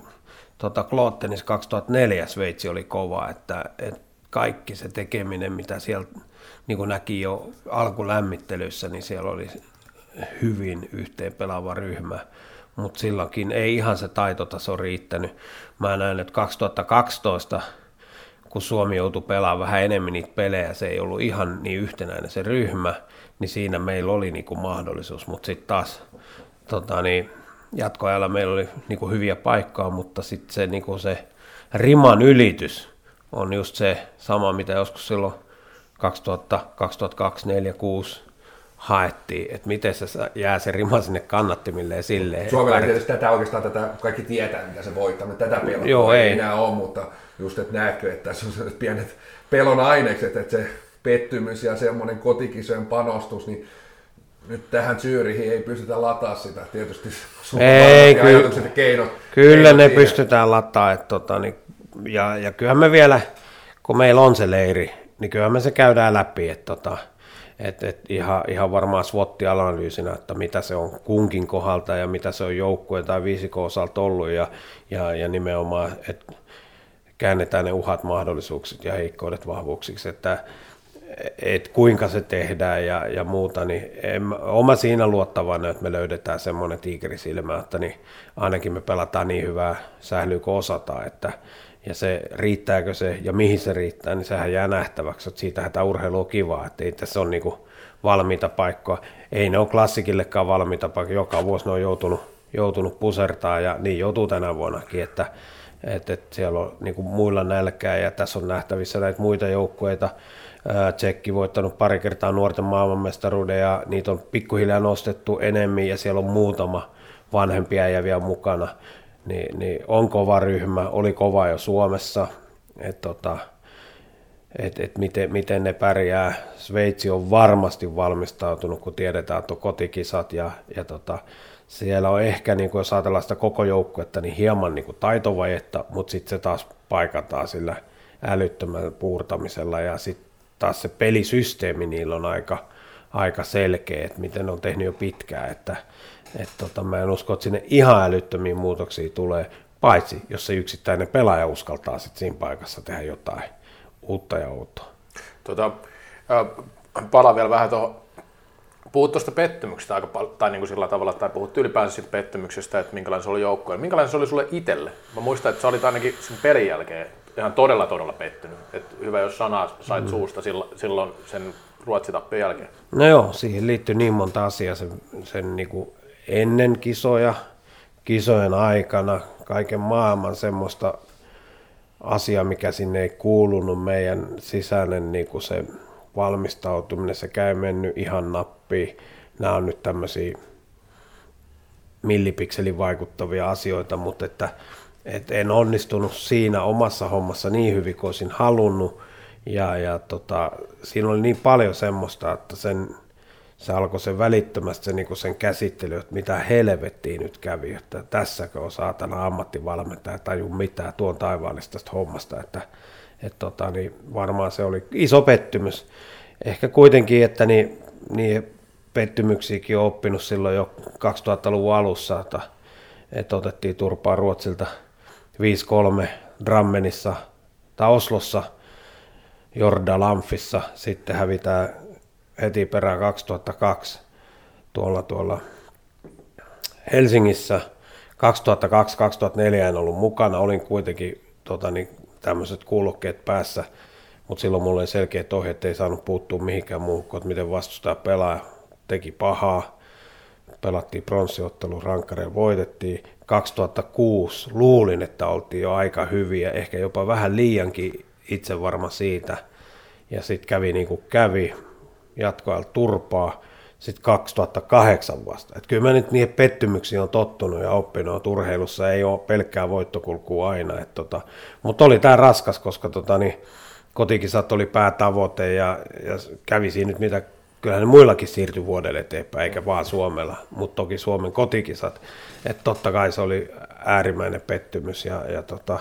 tota, Klottenis 2004 Sveitsi oli kova, että, että kaikki se tekeminen, mitä siellä niin kuin näki jo alkulämmittelyssä, niin siellä oli hyvin yhteen pelaava ryhmä, mutta silloinkin ei ihan se taitotaso riittänyt. Mä näen, että 2012 kun Suomi joutui pelaamaan vähän enemmän niitä pelejä, se ei ollut ihan niin yhtenäinen se ryhmä, niin siinä meillä oli niin kuin mahdollisuus, mutta sitten taas tota niin, jatkoajalla meillä oli niin kuin hyviä paikkaa, mutta sitten se, niin kuin se riman ylitys on just se sama, mitä joskus silloin 2000, 2002, 2004, 2006 haettiin, että miten se jää se rima sinne kannattimille ja silleen. Suomella tietysti tätä oikeastaan tätä, kaikki tietää, mitä se voittaa, mutta tätä pelottaa Joo, ei ei. enää ole, mutta just, että näetkö, että tässä on sellaiset pienet pelon ainekset, että se pettymys ja semmoinen kotikisojen panostus, niin nyt tähän Zyrihin ei pystytä lataa sitä. Tietysti Ei, (laughs) kyllä- ajatukset ja keinot. Kyllä keinot ne siihen. pystytään lataa, että tota, niin, ja, ja kyllähän me vielä, kun meillä on se leiri, niin kyllähän me se käydään läpi, että tota, et, et ihan, ihan varmaan SWOT-analyysinä, että mitä se on kunkin kohdalta ja mitä se on joukkueen tai viisikon osalta ollut ja, ja, ja nimenomaan, että käännetään ne uhat mahdollisuuksiksi ja heikkoudet vahvuuksiksi, että et kuinka se tehdään ja, ja muuta, niin en, oma siinä luottavana, että me löydetään semmoinen tiikerisilmä, että niin ainakin me pelataan niin hyvää sählyä kuin osataan, että ja se riittääkö se ja mihin se riittää, niin sehän jää nähtäväksi, että siitähän tämä urheilu on kivaa, että ei tässä ole niinku valmiita paikkoja, ei ne ole klassikillekaan valmiita paikkoja, joka vuosi ne on joutunut, joutunut pusertaa ja niin joutuu tänä vuonnakin, että et, et siellä on niin muilla nälkää ja tässä on nähtävissä näitä muita joukkueita. Tsekki voittanut pari kertaa nuorten maailmanmestaruuden ja niitä on pikkuhiljaa nostettu enemmän ja siellä on muutama vanhempia ja vielä mukana. Ni, niin on kova ryhmä, oli kova jo Suomessa. Et tota, et, et miten, miten ne pärjää. Sveitsi on varmasti valmistautunut, kun tiedetään, että on kotikisat ja, ja tota, siellä on ehkä, niin kuin jos ajatellaan sitä koko joukkuetta, niin hieman niin kuin taitovajetta, mutta sitten se taas paikataan sillä älyttömällä puurtamisella ja sitten taas se pelisysteemi niillä on aika, aika selkeä, että miten ne on tehnyt jo pitkään, että et tota, mä en usko, että sinne ihan älyttömiä muutoksia tulee, paitsi jos se yksittäinen pelaaja uskaltaa sitten siinä paikassa tehdä jotain uutta ja outoa. Tota, palaan vielä vähän tuohon, puhut tuosta pettymyksestä aika paljon, tai niin kuin sillä tavalla, tai puhut ylipäänsä siitä pettymyksestä, että minkälainen se oli joukkojen. Minkälainen se oli sulle itselle? Mä muistan, että sä olit ainakin sen pelin jälkeen ihan todella, todella pettynyt. Et hyvä, jos sanaa sait mm. suusta silloin, sen ruotsitappion jälkeen. No joo, siihen liittyy niin monta asiaa sen, sen niin kuin ennen kisoja, kisojen aikana, kaiken maailman semmoista asiaa, mikä sinne ei kuulunut, meidän sisäinen niin kuin se valmistautuminen, se käy mennyt ihan nappiin. Nämä on nyt tämmöisiä millipikselin vaikuttavia asioita, mutta että, että en onnistunut siinä omassa hommassa niin hyvin kuin olisin halunnut. Ja, ja tota, siinä oli niin paljon semmoista, että sen, se alkoi sen välittömästi se, niin sen käsittely, että mitä helvettiä nyt kävi, että tässäkö on saatana ammattivalmentaja taju mitään tuon taivaallista tästä hommasta, että et tota, niin varmaan se oli iso pettymys. Ehkä kuitenkin, että niin, niin pettymyksiäkin on oppinut silloin jo 2000-luvun alussa, että, että otettiin turpaa Ruotsilta 5-3 Drammenissa tai Oslossa, Jordalamfissa, sitten hävitään heti perään 2002 tuolla, tuolla Helsingissä. 2002-2004 en ollut mukana, olin kuitenkin tota, niin, tämmöiset kuulokkeet päässä, mutta silloin mulla oli selkeä ohje, että ei saanut puuttua mihinkään muuhun kuin, miten vastustaja pelaa, teki pahaa, pelattiin pronssiottelu, rankkareen voitettiin. 2006 luulin, että oltiin jo aika hyviä, ehkä jopa vähän liiankin itse varma siitä. Ja sitten kävi niin kuin kävi, jatkoajalla turpaa, sitten 2008 vasta. Et kyllä mä nyt niihin pettymyksiin on tottunut ja oppinut, että urheilussa ei ole pelkkää voittokulkua aina. Tota, Mutta oli tämä raskas, koska tota, niin, kotikisat oli päätavoite ja, ja kävi siinä nyt mitä kyllähän ne muillakin siirtyi vuodelle eteenpäin, eikä vaan Suomella, mutta toki Suomen kotikisat. Että totta kai se oli äärimmäinen pettymys ja, ja tota,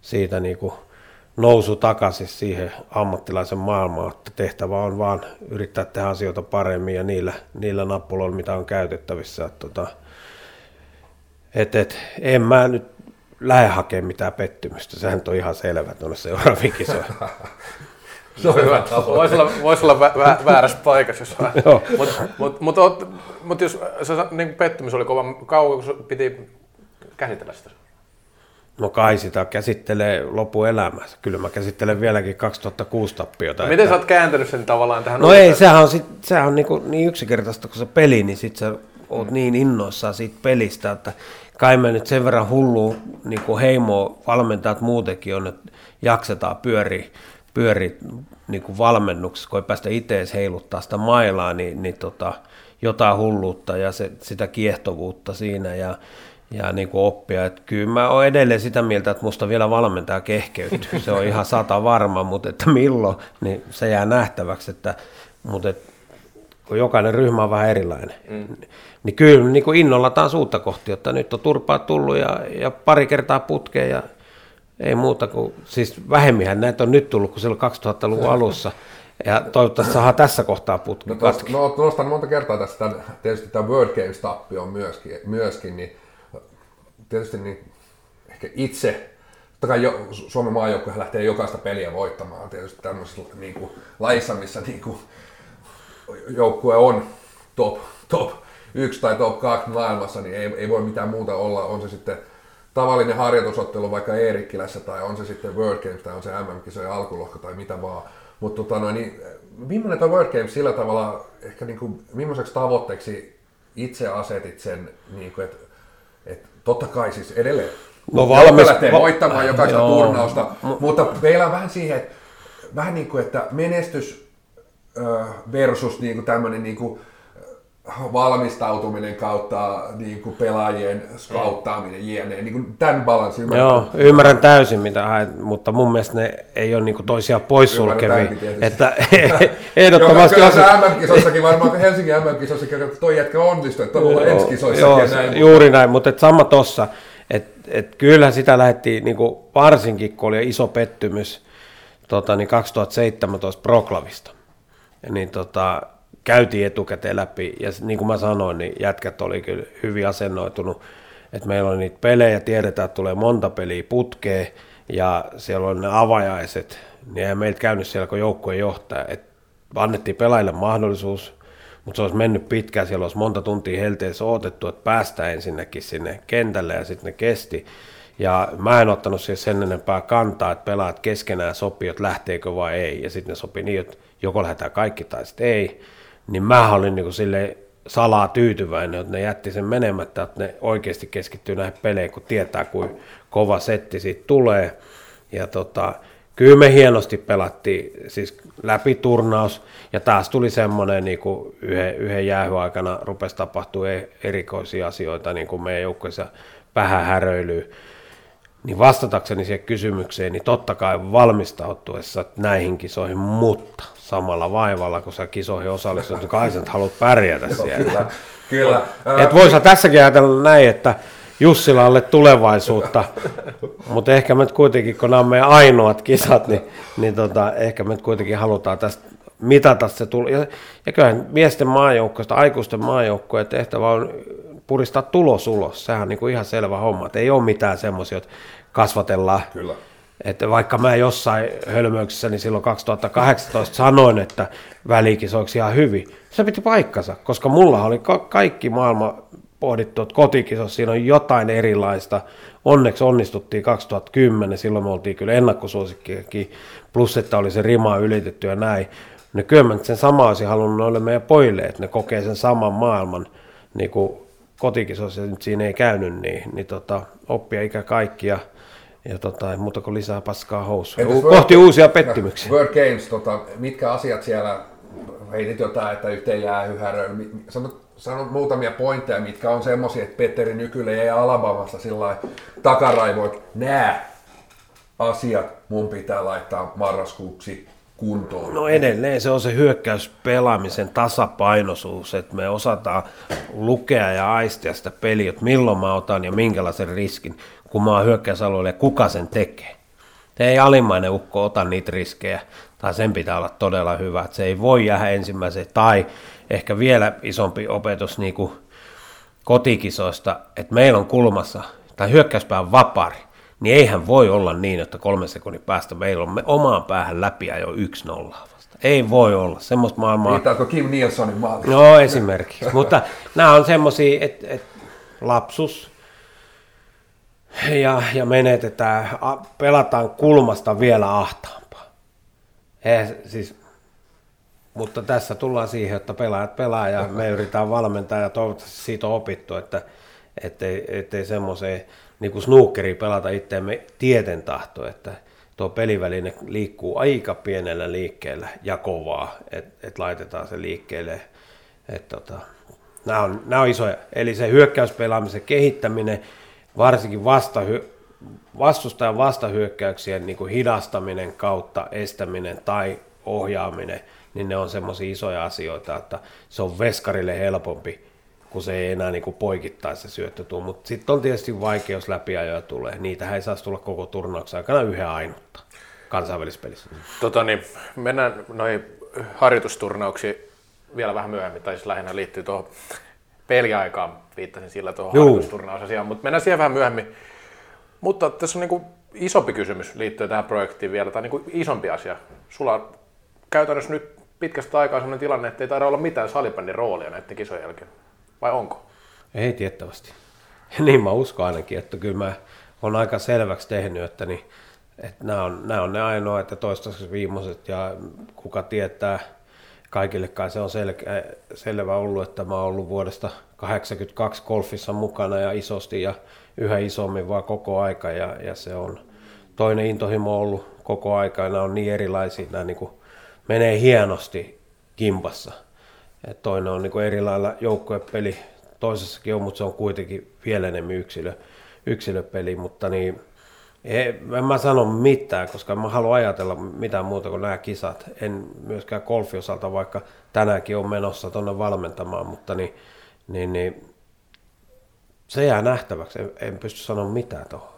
siitä niinku nousu takaisin siihen ammattilaisen maailmaan, että tehtävä on vaan yrittää tehdä asioita paremmin ja niillä, niillä nappuloilla, mitä on käytettävissä. Et, tota, et, et, en mä nyt lähde hakemaan mitään pettymystä, sehän on ihan selvä tuonne seuraaviin kisoihin. (laughs) Se on hyvä tavoite. Voisi olla, vois olla vä, vä, väärässä paikassa, jos. Mutta mut, mut, mut jos se niin pettymys oli kova, kauan piti käsitellä sitä? No kai sitä käsittelee lopuelämässä. Kyllä mä käsittelen vieläkin 2006 tappiota. No, miten sä oot kääntänyt sen tavallaan tähän No ei, sehän on, sit, sehän on niin, kuin, niin yksinkertaista kuin se peli, niin sit sä oot niin innoissaan siitä pelistä, että kai me nyt sen verran hullu niin kuin heimo valmentajat muutenkin on, että jaksetaan pyöri, pyöri niin kuin valmennuksessa, kun ei päästä itse heiluttaa sitä mailaa, niin, niin tota, jotain hulluutta ja se, sitä kiehtovuutta siinä ja, ja niin kuin oppia. Että kyllä mä oon edelleen sitä mieltä, että musta vielä valmentaja kehkeytyy. Se on ihan sata varma, mutta että milloin, niin se jää nähtäväksi. Että, mutta et, kun jokainen ryhmä on vähän erilainen. Mm. Niin kyllä niin kuin innolla taas uutta kohti, että nyt on turpaa tullut ja, ja pari kertaa putkeen ja ei muuta kuin, siis vähemminhän näitä on nyt tullut kuin silloin 2000-luvun alussa. Ja toivottavasti saadaan tässä kohtaa putki no, no, nostan monta kertaa tästä tämän, tietysti tämä World Games tappio myöskin, myöskin, niin tietysti niin ehkä itse, totta kai jo, Suomen maajoukkue lähtee jokaista peliä voittamaan tietysti tämmöisessä niin kuin, lajissa, missä niin kuin, joukkue on top, top 1 tai top 2 maailmassa, niin ei, ei voi mitään muuta olla, on se sitten tavallinen harjoitusottelu vaikka Eerikkilässä tai on se sitten World Games tai on se MM-kisojen alkulohko tai mitä vaan. Mutta tota, no, niin, millainen tuo World Games sillä tavalla, ehkä niin kuin, millaiseksi tavoitteeksi itse asetit sen, niin kuin, että, että totta kai siis edelleen No valmis. lähtee voittamaan jokaista joo. turnausta, mutta meillä on vähän siihen, että, vähän niin kuin, että menestys versus niin kuin tämmöinen niin kuin, valmistautuminen kautta niin kuin pelaajien skauttaaminen jne. Niin kuin tämän balanssin. Joo, ymmärrän täysin mitä haet, mutta mun mielestä ne ei ole niin kuin toisiaan poissulkevia. Että (laughs) (laughs) ehdottomasti... Joo, kyllä se MM-kisossakin varmaan Helsingin MM-kisossakin, että toi jätkä onnistui, että tuolla ensi kisoissa joo, näin. Juuri näin, mutta et sama tossa, että et kyllähän sitä lähti niin kuin varsinkin, kun oli iso pettymys tota, niin 2017 Proklavista. Niin tota, käytiin etukäteen läpi, ja niin kuin mä sanoin, niin jätkät oli kyllä hyvin asennoitunut, että meillä on niitä pelejä, tiedetään, että tulee monta peliä putkeen, ja siellä on ne avajaiset, niin ei meiltä käynyt siellä kuin joukkueen johtaja, että annettiin pelaajille mahdollisuus, mutta se olisi mennyt pitkään, siellä olisi monta tuntia helteessä odotettu, että päästään ensinnäkin sinne kentälle, ja sitten ne kesti, ja mä en ottanut siihen sen enempää kantaa, että pelaat keskenään sopii, että lähteekö vai ei. Ja sitten ne sopi niin, että joko lähdetään kaikki tai sitten ei niin mä olin niin sille salaa tyytyväinen, että ne jätti sen menemättä, että ne oikeasti keskittyy näihin peleihin, kun tietää, kuin kova setti siitä tulee. Ja tota, kyllä me hienosti pelattiin, siis läpi turnaus, ja taas tuli semmoinen niin kuin yhden, yhden jäähy aikana rupesi tapahtua e-, erikoisia asioita, niin kuin meidän joukkueessa pähähäröilyä. Niin vastatakseni siihen kysymykseen, niin totta kai valmistautuessa näihin kisoihin, mutta samalla vaivalla, kun sä kisoihin osallistut, niin kai sä haluat pärjätä siellä. kyllä, kyllä. Et voisi tässäkin ajatella näin, että Jussilalle tulevaisuutta, mutta ehkä me kuitenkin, kun nämä on meidän ainoat kisat, niin, niin tota, ehkä me kuitenkin halutaan tästä mitata se tulo. Ja, ja kyllähän miesten maajoukkoista, aikuisten maajoukkojen tehtävä on puristaa tulos ulos. Sehän on niin kuin ihan selvä homma, että ei ole mitään semmoisia, että kasvatellaan Kyllä että vaikka mä jossain hölmöyksessäni niin silloin 2018 sanoin, että välikisoiksi ihan hyvin, se piti paikkansa, koska mulla oli ka- kaikki maailma pohdittu, että kotikisossa siinä on jotain erilaista. Onneksi onnistuttiin 2010, silloin me oltiin kyllä ennakkosuosikkiakin, plus että oli se rima ylitetty ja näin. Ne kyllä mä sen sama olisi halunnut noille meidän pojille, että ne kokee sen saman maailman niin kuin kotikisossa, nyt siinä ei käynyt, niin, niin tota, oppia ikä kaikkia ja tota, ei muuta kuin lisää paskaa housuja. U- kohti World, uusia pettymyksiä. World Games, tota, mitkä asiat siellä, heitit jotain, että yhteen jää yhäröön. Sanot, sanot muutamia pointteja, mitkä on semmoisia, että Petteri Nykylä jäi Alabamasta sillä takaraivoin, että nämä asiat mun pitää laittaa marraskuuksi kuntoon. No edelleen se on se hyökkäyspelaamisen tasapainoisuus, että me osataan lukea ja aistia sitä peliä, että milloin mä otan ja minkälaisen riskin kun mä oon hyökkäysalueelle, kuka sen tekee. Se ei alimmainen ukko ota niitä riskejä, tai sen pitää olla todella hyvä, että se ei voi jäädä ensimmäiseen, tai ehkä vielä isompi opetus niin kuin kotikisoista, että meillä on kulmassa, tai hyökkäyspään vapari, niin eihän voi olla niin, että kolme sekunnin päästä meillä on me omaan päähän läpi jo 1-0 vasta. Ei voi olla. Semmoista maailmaa... Viittaako Kim Nielsonin maali? No esimerkiksi. Mutta nämä on semmoisia, että, että lapsus, ja, ja menetetään, a- pelataan kulmasta vielä ahtaampaa. Se- siis, mutta tässä tullaan siihen, että pelaajat pelaa ja me yritetään valmentaa ja toivottavasti siitä on opittu, että ettei, ettei semmoiseen niin kuin snookeriin pelata itseämme tieten tahto, että tuo peliväline liikkuu aika pienellä liikkeellä ja kovaa, että et laitetaan se liikkeelle. Et tota, nämä, on, nämä on isoja. Eli se hyökkäyspelaamisen kehittäminen, varsinkin vastahy, vastustajan vastahyökkäyksien niin kuin hidastaminen kautta estäminen tai ohjaaminen, niin ne on semmoisia isoja asioita, että se on veskarille helpompi, kun se ei enää niin kuin poikittain se syöttö tule. Mutta sitten on tietysti vaikea, jos läpiajoja tulee. Niitähän ei saisi tulla koko turnauksen aikana yhden ainutta kansainvälisessä pelissä. Tota, niin, mennään noihin harjoitusturnauksiin vielä vähän myöhemmin, tai siis lähinnä liittyy tuohon peliaikaan, viittasin sillä tuohon harjoitusturnausasiaan, mutta mennään siihen vähän myöhemmin. Mutta tässä on niin kuin isompi kysymys liittyen tähän projektiin vielä, tai niin kuin isompi asia. Sulla on käytännössä nyt pitkästä aikaa sellainen tilanne, että ei taida olla mitään salibändin roolia näiden kisojen jälkeen. Vai onko? Ei tiettävästi. (laughs) Niin mä uskon ainakin, että kyllä mä on aika selväksi tehnyt, että, niin, että nämä, on, nämä on ne ainoat ja toistaiseksi viimeiset ja kuka tietää, kaikille kai se on selkeä, selvä ollut, että mä oon ollut vuodesta 82 golfissa mukana ja isosti ja yhä isommin vaan koko aika. Ja, ja se on toinen intohimo ollut koko aika. Ja on niin erilaisia, nämä niin kuin menee hienosti kimpassa. Et toinen on niin eri lailla joukkuepeli, toisessakin on, mutta se on kuitenkin vielä enemmän yksilö, yksilöpeli, mutta niin, ei, en mä sano mitään, koska mä halua ajatella mitään muuta kuin nämä kisat. En myöskään golfi osalta, vaikka tänäänkin on menossa tuonne valmentamaan, mutta niin, niin, niin, se jää nähtäväksi. En, en pysty sanomaan mitään tuohon.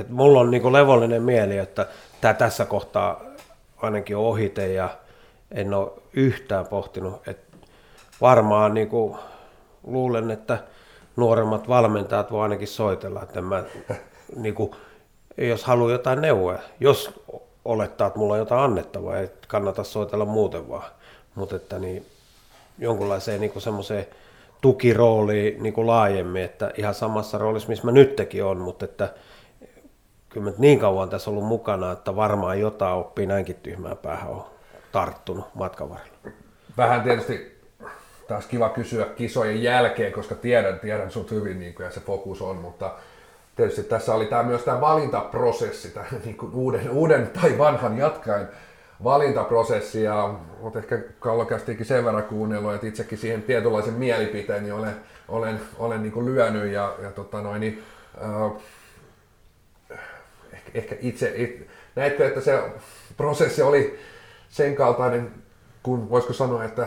Et mulla on niinku levollinen mieli, että tämä tässä kohtaa ainakin on ohite ja en ole yhtään pohtinut. Et varmaan niinku, luulen, että nuoremmat valmentajat voi ainakin soitella, että mä, (laughs) niinku, jos haluaa jotain neuvoja, jos olettaa, että mulla on jotain annettavaa, ei kannata soitella muuten vaan. Mutta että niin, jonkunlaiseen niinku semmoiseen tukirooliin niinku laajemmin, että ihan samassa roolissa, missä mä nytkin on, mutta että kyllä niin kauan tässä ollut mukana, että varmaan jotain oppii näinkin tyhmää päähän on tarttunut matkan varrella. Vähän tietysti taas kiva kysyä kisojen jälkeen, koska tiedän, tiedän sut hyvin niin kuin, ja se fokus on, mutta tietysti tässä oli tämä myös tämä valintaprosessi, tämä (laughs) niin kuin uuden, uuden tai vanhan jatkaen valintaprosessi, ja olet ehkä kallokästikin sen verran kuunnellut, että itsekin siihen tietynlaisen mielipiteen niin olen, olen, olen niin kuin lyönyt, ja, ja tota noin, niin, äh, ehkä, ehkä itse, it, näetkö, että se prosessi oli sen kaltainen, kun voisiko sanoa, että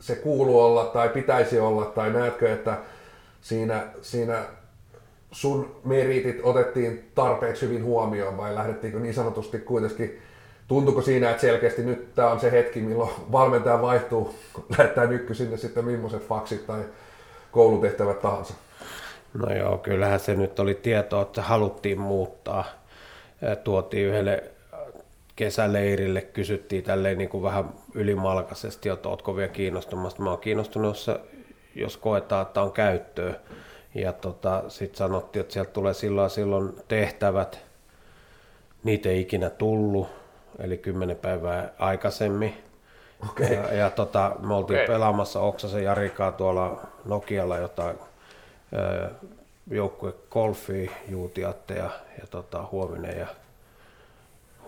se kuuluu olla tai pitäisi olla, tai näetkö, että siinä, siinä sun meritit otettiin tarpeeksi hyvin huomioon vai lähdettiinkö niin sanotusti kuitenkin, tuntuuko siinä, että selkeästi nyt tämä on se hetki, milloin valmentaja vaihtuu, lähettää nykky sinne sitten millaiset faksit tai koulutehtävät tahansa? No joo, kyllähän se nyt oli tietoa, että haluttiin muuttaa. Tuotiin yhdelle kesäleirille, kysyttiin tälleen niin kuin vähän ylimalkaisesti, että ootko vielä kiinnostumasta. Mä oon kiinnostunut, jos, jos koetaan, että on käyttöä. Ja tota, sitten sanottiin, että sieltä tulee silloin silloin tehtävät. Niitä ei ikinä tullut, eli kymmenen päivää aikaisemmin. Okei. Ja, ja tota, me oltiin okay. pelaamassa Oksasen Jarikaa tuolla Nokialla jotain joukkue golfia, Juutiatte ja, ja tota, Huovinen ja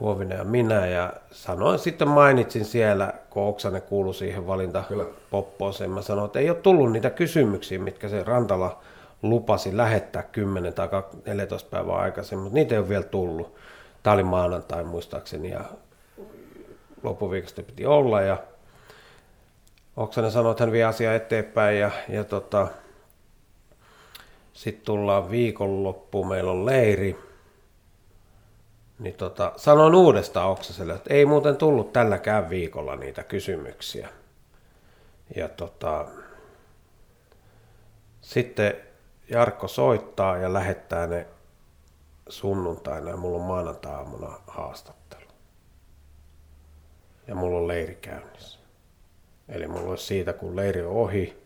Huovinen ja minä ja sanoin sitten mainitsin siellä, kun Oksanen kuului siihen valinta Kyllä. poppooseen, mä sanoin, että ei ole tullut niitä kysymyksiä, mitkä se Rantala lupasi lähettää 10 tai 14 päivää aikaisemmin, mutta niitä ei ole vielä tullut. Tämä oli maanantai muistaakseni ja loppuviikosta piti olla ja Oksanen sanoi, että hän vie asiaa eteenpäin ja, ja tota, sitten tullaan viikonloppuun, meillä on leiri. Niin tota, sanoin uudestaan Oksaselle, että ei muuten tullut tälläkään viikolla niitä kysymyksiä. Ja tota, sitten Jarkko soittaa ja lähettää ne sunnuntaina ja mulla on maanantai-aamuna haastattelu. Ja mulla on leiri käynnissä. Eli mulla olisi siitä, kun leiri on ohi,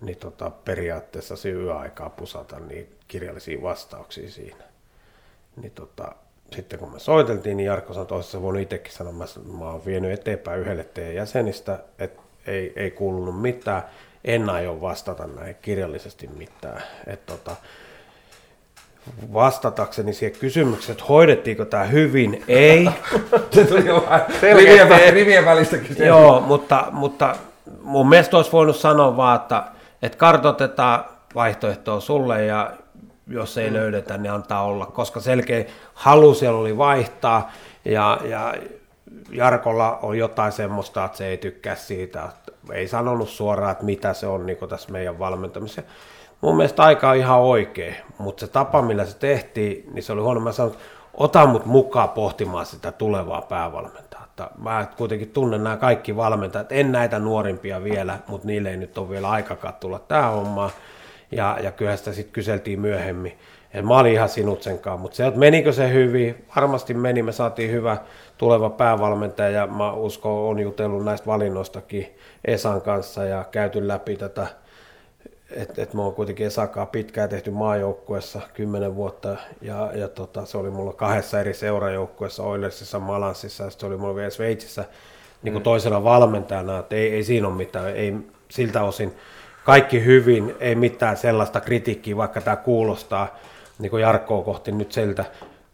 niin tota, periaatteessa se yöaikaa pusata niin kirjallisia vastauksia siinä. Niin tota, sitten kun me soiteltiin, niin Jarkko sanoi, että voinut itsekin sanoa, mä, mä oon vienyt eteenpäin yhdelle teidän jäsenistä, että ei, ei kuulunut mitään, en aio vastata näin kirjallisesti mitään. Et tota, vastatakseni siihen kysymykseen, että hoidettiinko tämä hyvin, ei. (laughs) Se tuli jo vähän rivien, vä- rivien välistäkin. Joo, mutta, mutta mun mielestä olisi voinut sanoa vaan, että, että kartoitetaan vaihtoehtoa sulle ja jos ei löydetä, niin antaa olla, koska selkeä halu siellä oli vaihtaa ja, ja Jarkolla on jotain semmoista, että se ei tykkää siitä, ei sanonut suoraan, että mitä se on niin tässä meidän valmentamisessa. Mun mielestä aika on ihan oikea, mutta se tapa, millä se tehtiin, niin se oli huono. Mä sanoin, ota mut mukaan pohtimaan sitä tulevaa päävalmentajaa. Mä kuitenkin tunnen nämä kaikki valmentajat, en näitä nuorimpia vielä, mutta niille ei nyt ole vielä aikakaan tulla tähän hommaan. Ja, ja kyllä sitä sitten kyseltiin myöhemmin. Et mä olin ihan sinut senkaan, mutta se, että menikö se hyvin, varmasti meni, me saatiin hyvä tuleva päävalmentaja ja mä uskon, on jutellut näistä valinnoistakin Esan kanssa ja käyty läpi tätä, että et mä oon kuitenkin Esakaa pitkään tehty maajoukkuessa, kymmenen vuotta, ja, ja tota, se oli mulla kahdessa eri seurajoukkuessa, Oilersissa, Malansissa, ja se oli mulla vielä Sveitsissä niin kuin toisena valmentajana, että ei, ei siinä ole mitään, ei siltä osin kaikki hyvin, ei mitään sellaista kritiikkiä, vaikka tämä kuulostaa niin kuin Jarkkoa kohti nyt siltä.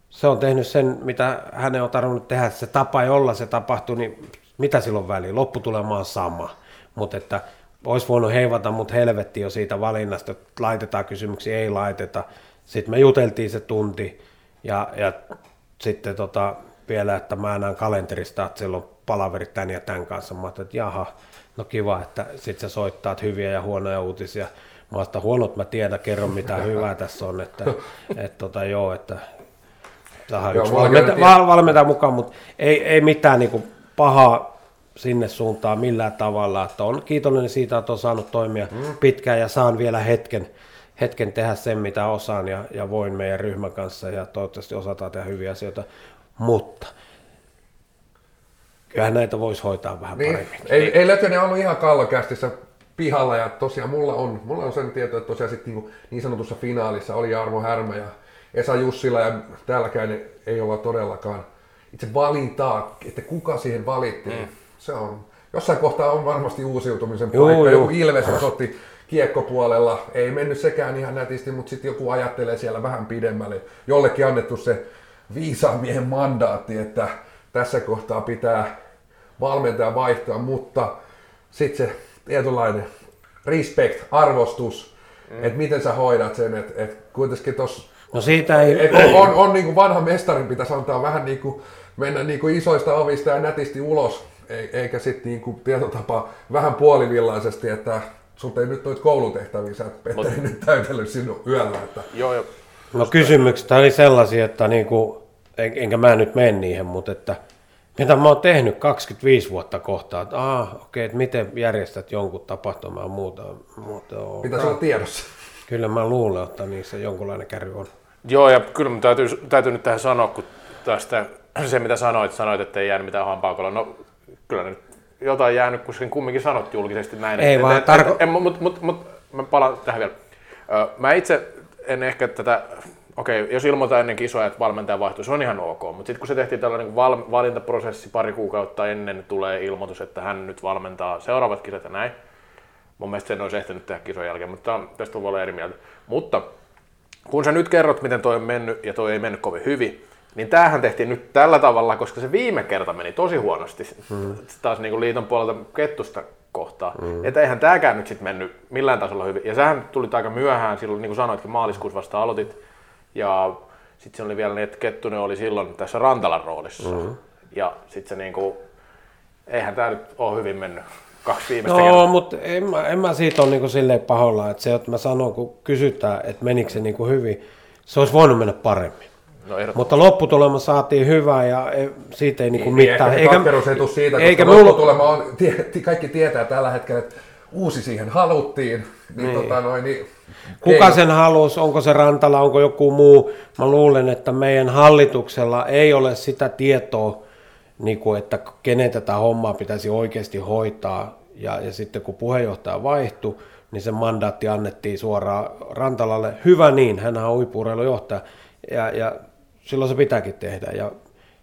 Se on tehnyt sen, mitä hänen on tarvinnut tehdä, se tapa ei olla, se tapahtui, niin mitä silloin väliin? Lopputulema on sama. Mutta että olisi voinut heivata mut helvetti jo siitä valinnasta, että laitetaan kysymyksiä, ei laiteta. Sitten me juteltiin se tunti ja, ja sitten tota, vielä, että mä näen kalenterista, että siellä on palaverit tän ja tämän kanssa. Mä ajattelin, että jaha, no kiva, että sit sä soittaat hyviä ja huonoja uutisia. Mä oon huonot mä tiedän, kerro mitä hyvää tässä on, että et, tota, joo, että tähän Joo, yksi mulla valmentaja, kerrottiin- val- valmentaja mukaan, mutta ei, ei mitään niinku pahaa sinne suuntaan millään tavalla. Että on kiitollinen siitä, että on saanut toimia mm. pitkään ja saan vielä hetken, hetken tehdä sen, mitä osaan ja, ja voin meidän ryhmän kanssa ja toivottavasti osataan tehdä hyviä asioita. Mutta kyllähän näitä voisi hoitaa vähän Niin, paremmin. ei, ei Lötönen ollut ihan kallokästissä pihalla ja tosiaan mulla on, mulla on sen tieto, että tosiaan sit niin, niin sanotussa finaalissa oli Jarmo Härmä ja Esa Jussila ja täälläkään ei olla todellakaan itse valintaa, että kuka siihen valittiin. Mm. Se on, jossain kohtaa on varmasti uusiutumisen Juu, paikka. juu. Joku Ilves osoitti kiekkopuolella, ei mennyt sekään ihan nätisti, mutta sitten joku ajattelee siellä vähän pidemmälle. Jollekin annettu se viisaan miehen mandaatti, että tässä kohtaa pitää valmentaja vaihtaa, mutta sitten se tietynlainen respect, arvostus, mm. että miten sä hoidat sen, että et kuitenkin tuossa No siitä ei... et on, on, on niin kuin vanha mestarin pitäisi antaa vähän niin kuin mennä niin kuin isoista ovista ja nätisti ulos, ei- eikä sitten niin kuin tietotapa vähän puolivillaisesti, että sulta ei nyt noita koulutehtäviä, sä et Petteri nyt täytellyt sinun yöllä, että Joo, joo. No kysymykset oli sellaisia, että niinku, en, enkä mä nyt mene niihin, mutta että mitä mä oon tehnyt 25 vuotta kohtaa, että aah, okei, okay, että miten järjestät jonkun tapahtumaa muuta, muuta on. pitäisi olla tiedossa. Kyllä mä luulen, että niissä jonkunlainen kärry on. Joo, ja kyllä mun täytyy, täytyy nyt tähän sanoa, kun tästä se mitä sanoit, sanoit, että ei jäänyt mitään hampaakolla. No kyllä nyt jotain jäänyt, kun sen kumminkin sanot julkisesti näin. Ei vaan, et, tarko- et, en, mut, mut, mut, mä palaan tähän vielä. Ö, Mä itse en ehkä tätä, okei, jos ilmoitetaan ennen kisoja, että valmentaja vaihtuu, se on ihan ok, mutta sitten kun se tehtiin tällainen val, valintaprosessi pari kuukautta ennen, tulee ilmoitus, että hän nyt valmentaa seuraavat kisat ja näin. Mun mielestä sen olisi ehtinyt tehdä kisojen jälkeen, mutta tästä voi olla eri mieltä. Mutta kun sä nyt kerrot, miten toi on mennyt ja toi ei mennyt kovin hyvin, niin tämähän tehtiin nyt tällä tavalla, koska se viime kerta meni tosi huonosti mm. taas niin kuin liiton puolelta kettusta kohtaa. Mm. Että eihän tämäkään nyt sitten mennyt millään tasolla hyvin. Ja sähän tuli aika myöhään silloin, niin kuin sanoitkin, maaliskuussa vasta aloitit. Ja sitten se oli vielä niin, että Kettunen oli silloin tässä Rantalan roolissa. Mm. Ja sitten se niin kuin, eihän tämä nyt ole hyvin mennyt kaksi viimeistä No, mutta en mä, en mä siitä ole niinku silleen pahoilla, että se, että mä sanon, kun kysytään, että menikö se niinku hyvin, se olisi voinut mennä paremmin. No. Mutta lopputulema saatiin hyvä ja ei, siitä ei niinku Niin, mitään. Eikä ei tule siitä, koska eikä eikä lopputulema on, tie, kaikki tietää tällä hetkellä, että uusi siihen haluttiin, niin, Niin. Tota noin, niin Kuka ei- sen halusi, onko se Rantala, onko joku muu. Mä luulen, että meidän hallituksella ei ole sitä tietoa, niin kuin, että kenen tätä hommaa pitäisi oikeasti hoitaa. Ja, ja sitten kun puheenjohtaja vaihtui, niin se mandaatti annettiin suoraan Rantalalle. Hyvä niin, hän on huippuurheilujohtaja ja, ja silloin se pitääkin tehdä. Ja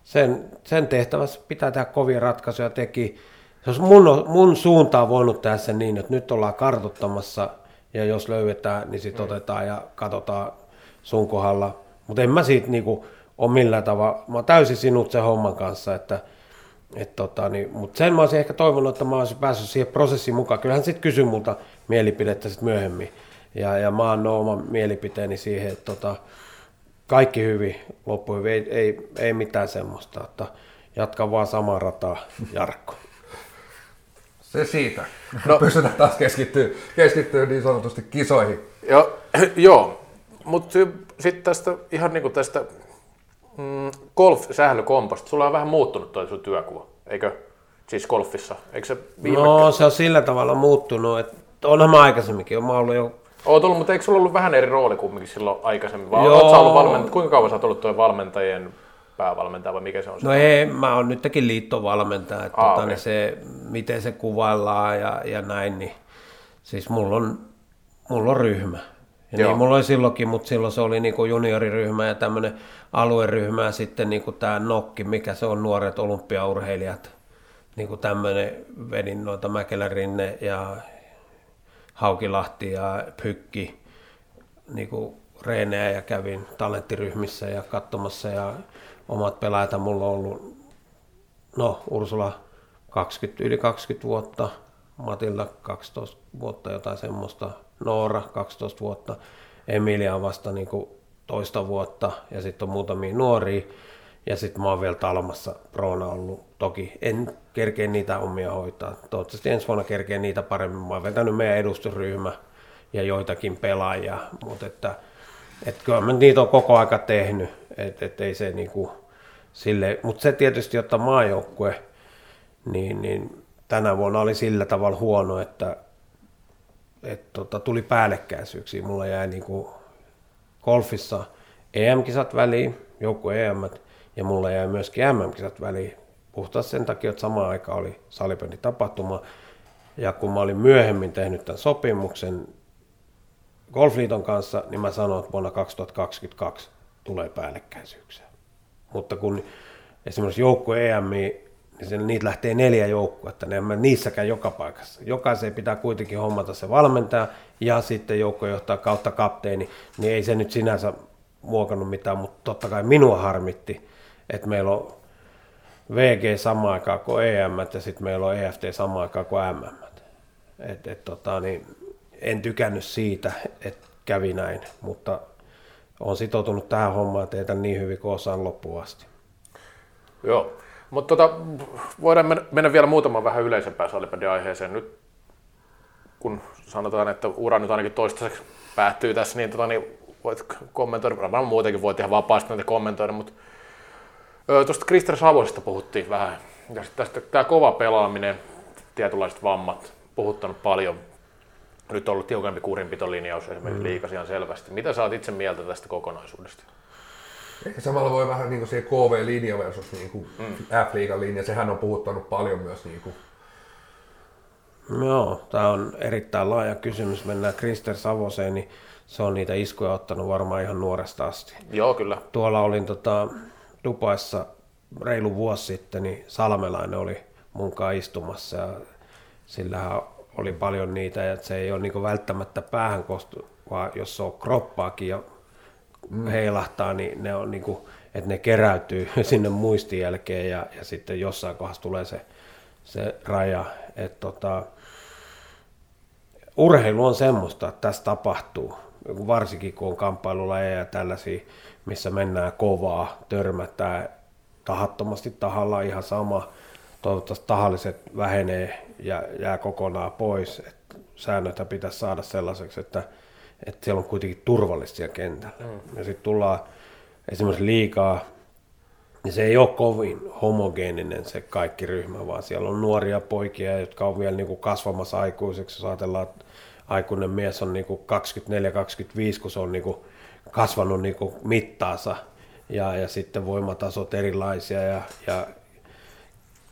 sen, sen tehtävässä pitää tehdä kovia ratkaisuja teki. Se olisi mun, mun suuntaan voinut tehdä sen niin, että nyt ollaan kartuttamassa ja jos löydetään, niin sitten mm. otetaan ja katsotaan sun kohdalla. Mutta en mä siitä niinku ole millään tavalla, mä oon täysin sinut sen homman kanssa, että et tota, niin, mutta sen mä olisin ehkä toivonut, että mä olisin päässyt siihen prosessiin mukaan. Kyllähän sitten kysyi multa mielipidettä sit myöhemmin. Ja, ja mä annan oman mielipiteeni siihen, että tota, kaikki hyvin, loppu hyvin, ei, ei, ei mitään semmoista, että jatka vaan samaa rataa, Jarkko. Se siitä. No. Pystytään taas keskittyä, keskittyä niin sanotusti kisoihin. Jo, (clears throat) joo, mutta sitten tästä ihan niin kuin tästä mm, golf-sählykomposta, sulla on vähän muuttunut tuo sun työkuva, eikö? Siis golfissa, eikö se viime No kertaa? se on sillä tavalla muuttunut, että onhan mä aikaisemminkin, mä ollut jo Oot ollut, mutta eikö sulla ollut vähän eri rooli kumminkin silloin aikaisemmin? Vai Joo. Ollut kuinka kauan sä oot ollut tuo valmentajien päävalmentaja vai mikä se on? No ei, mä oon nytkin liittovalmentaja, että tota, okay. niin se, miten se kuvaillaan ja, ja näin, niin siis mulla on, mulla on ryhmä. Ja niin mulla oli silloinkin, mutta silloin se oli niinku junioriryhmä ja tämmöinen alueryhmä ja sitten niinku tämä Nokki, mikä se on, nuoret olympiaurheilijat. Niinku tämmöinen, vedin noita Mäkelärinne ja Haukilahti ja Pykki niinku reenejä ja kävin talenttiryhmissä ja katsomassa ja omat pelaajat mulla on ollut, no Ursula 20, yli 20 vuotta, Matilda 12 vuotta jotain semmoista, Noora 12 vuotta, Emilia on vasta niin kuin toista vuotta ja sitten on muutamia nuoria. Ja sitten mä oon vielä Talmassa Proona ollut. Toki en kerkeä niitä omia hoitaa. Toivottavasti ensi vuonna kerkeä niitä paremmin. Mä oon vetänyt meidän edustusryhmä ja joitakin pelaajia. Mutta että, että kyllä mä niitä on koko aika tehnyt. Että et ei se niinku sille, mutta se tietysti, jotta maajoukkue, niin, niin tänä vuonna oli sillä tavalla huono, että et tota, tuli päällekkäisyyksiä. Mulla jäi niinku golfissa EM-kisat väliin, joukku EM, ja mulla jäi myöskin MM-kisat väliin. Puhtaasti sen takia, että samaan aikaan oli tapahtuma. Ja kun mä olin myöhemmin tehnyt tämän sopimuksen Golfliiton kanssa, niin mä sanoin, että vuonna 2022 tulee päällekkäisyyksiä. Mutta kun esimerkiksi joukko EM, niin niitä lähtee neljä joukkuetta, niin en niissäkään joka paikassa. Jokaisen pitää kuitenkin hommata se valmentaja ja sitten joukkojohtaja kautta kapteeni, niin ei se nyt sinänsä muokannut mitään, mutta totta kai minua harmitti, että meillä on VG samaan aikaan kuin EM ja sitten meillä on EFT samaan aikaan kuin MM. Et, et, tota, niin en tykännyt siitä, että kävi näin, mutta olen sitoutunut tähän hommaan teitä niin hyvin kuin osaan loppuun asti. Joo, mutta tota, voidaan mennä vielä muutaman vähän yleisempään salibändiaiheeseen. Nyt kun sanotaan, että ura nyt ainakin toistaiseksi päättyy tässä, niin, tota, niin voit kommentoida, varmaan muutenkin voit ihan vapaasti näitä kommentoida, mutta tuosta Krister Savosesta puhuttiin vähän. Ja tästä tämä kova pelaaminen, tietynlaiset vammat, puhuttanut paljon. Nyt on ollut tiukempi kurinpitolinjaus esimerkiksi mm. liikasiaan selvästi. Mitä sä oot itse mieltä tästä kokonaisuudesta? Ehkä samalla voi vähän niin kuin siihen KV-linja versus niin kuin mm. F-liigan linja, sehän on puhuttanut paljon myös niin kuin Joo, tämä on erittäin laaja kysymys. Mennään Krister Savoseen, niin se on niitä iskuja ottanut varmaan ihan nuoresta asti. Joo, kyllä. Tuolla olin tota, Dubaissa reilu vuosi sitten, niin Salmelainen oli munkaan istumassa ja sillähän oli paljon niitä, ja se ei ole niin välttämättä päähän kostu, vaan jos se on kroppaakin ja mm. heilahtaa, niin ne on niin kuin, että ne keräytyy (laughs) sinne muistin jälkeen ja, ja sitten jossain kohdassa tulee se, se raja. Että tota, urheilu on semmoista, että tässä tapahtuu, varsinkin kun on kamppailulajeja ja tällaisia, missä mennään kovaa, törmätään tahattomasti tahalla ihan sama. Toivottavasti tahalliset vähenee ja jää kokonaan pois. Et säännöitä pitäisi saada sellaiseksi, että, että siellä on kuitenkin turvallista siellä kentällä. Mm. Ja sitten tullaan esimerkiksi liikaa, niin se ei ole kovin homogeeninen se kaikki ryhmä, vaan siellä on nuoria poikia, jotka on vielä niin kuin kasvamassa aikuiseksi. Jos ajatellaan, että aikuinen mies on niin 24-25, kun se on niin kuin kasvanut niin kuin mittaansa ja, ja sitten voimatasot erilaisia ja, ja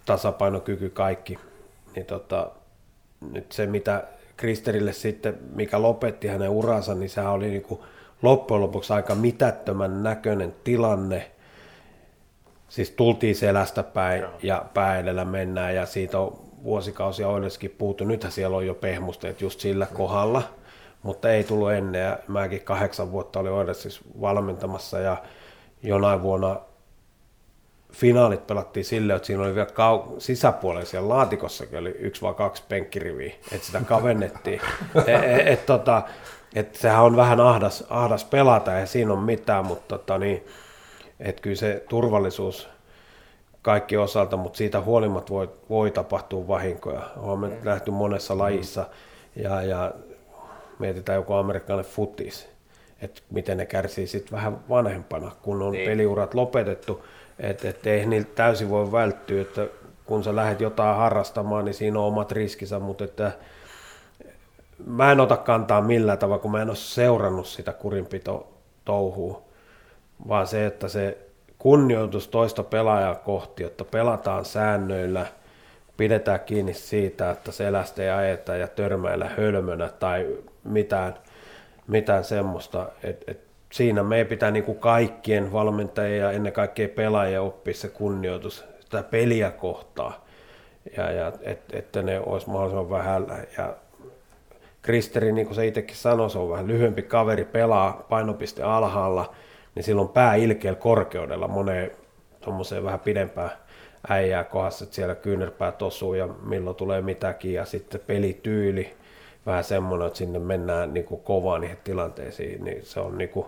tasapainokyky kaikki. Niin tota, nyt se, mitä Kristerille sitten, mikä lopetti hänen uransa, niin sehän oli niin kuin loppujen lopuksi aika mitättömän näköinen tilanne. Siis tultiin selästä päin Joo. ja pää edellä mennään ja siitä on vuosikausia Oileskin puhuttu. Nythän siellä on jo pehmusteet just sillä kohdalla, mutta ei tullut ennen. Ja mäkin kahdeksan vuotta oli Oilesissa valmentamassa ja jonain vuonna finaalit pelattiin silleen, että siinä oli vielä kau- sisäpuolella siellä laatikossakin oli yksi vai kaksi penkkiriviä, että sitä kavennettiin. et, (laughs) et, et, tota, et sehän on vähän ahdas, ahdas pelata ja siinä on mitään, mutta tota, niin, et kyllä se turvallisuus kaikki osalta, mutta siitä huolimatta voi, voi tapahtua vahinkoja. Olemme mm. nähty monessa lajissa ja, ja mietitään joku amerikkalainen futis, että miten ne kärsii sitten vähän vanhempana, kun on niin. peliurat lopetettu, että et ei niiltä täysin voi välttyä, että kun sä lähdet jotain harrastamaan, niin siinä on omat riskinsä, mutta että mä en ota kantaa millään tavalla, kun mä en ole seurannut sitä kurinpito touhua, vaan se, että se kunnioitus toista pelaajaa kohti, että pelataan säännöillä, pidetään kiinni siitä, että selästä ei ajeta ja törmäillä hölmönä tai mitään, mitään semmoista. Et, et siinä meidän pitää niin kuin kaikkien valmentajien ja ennen kaikkea pelaajien oppia se kunnioitus sitä peliä kohtaa. Ja, ja et, että ne olisi mahdollisimman vähän. Ja Kristeri, niin kuin se itsekin sanoi, se on vähän lyhyempi kaveri, pelaa painopiste alhaalla – niin silloin pää ilkeällä korkeudella moneen tuommoiseen vähän pidempään äijää kohdassa, että siellä kyynärpää tosuu ja milloin tulee mitäkin ja sitten pelityyli vähän semmoinen, että sinne mennään niin kuin kovaa niihin tilanteisiin, niin se on niin kuin,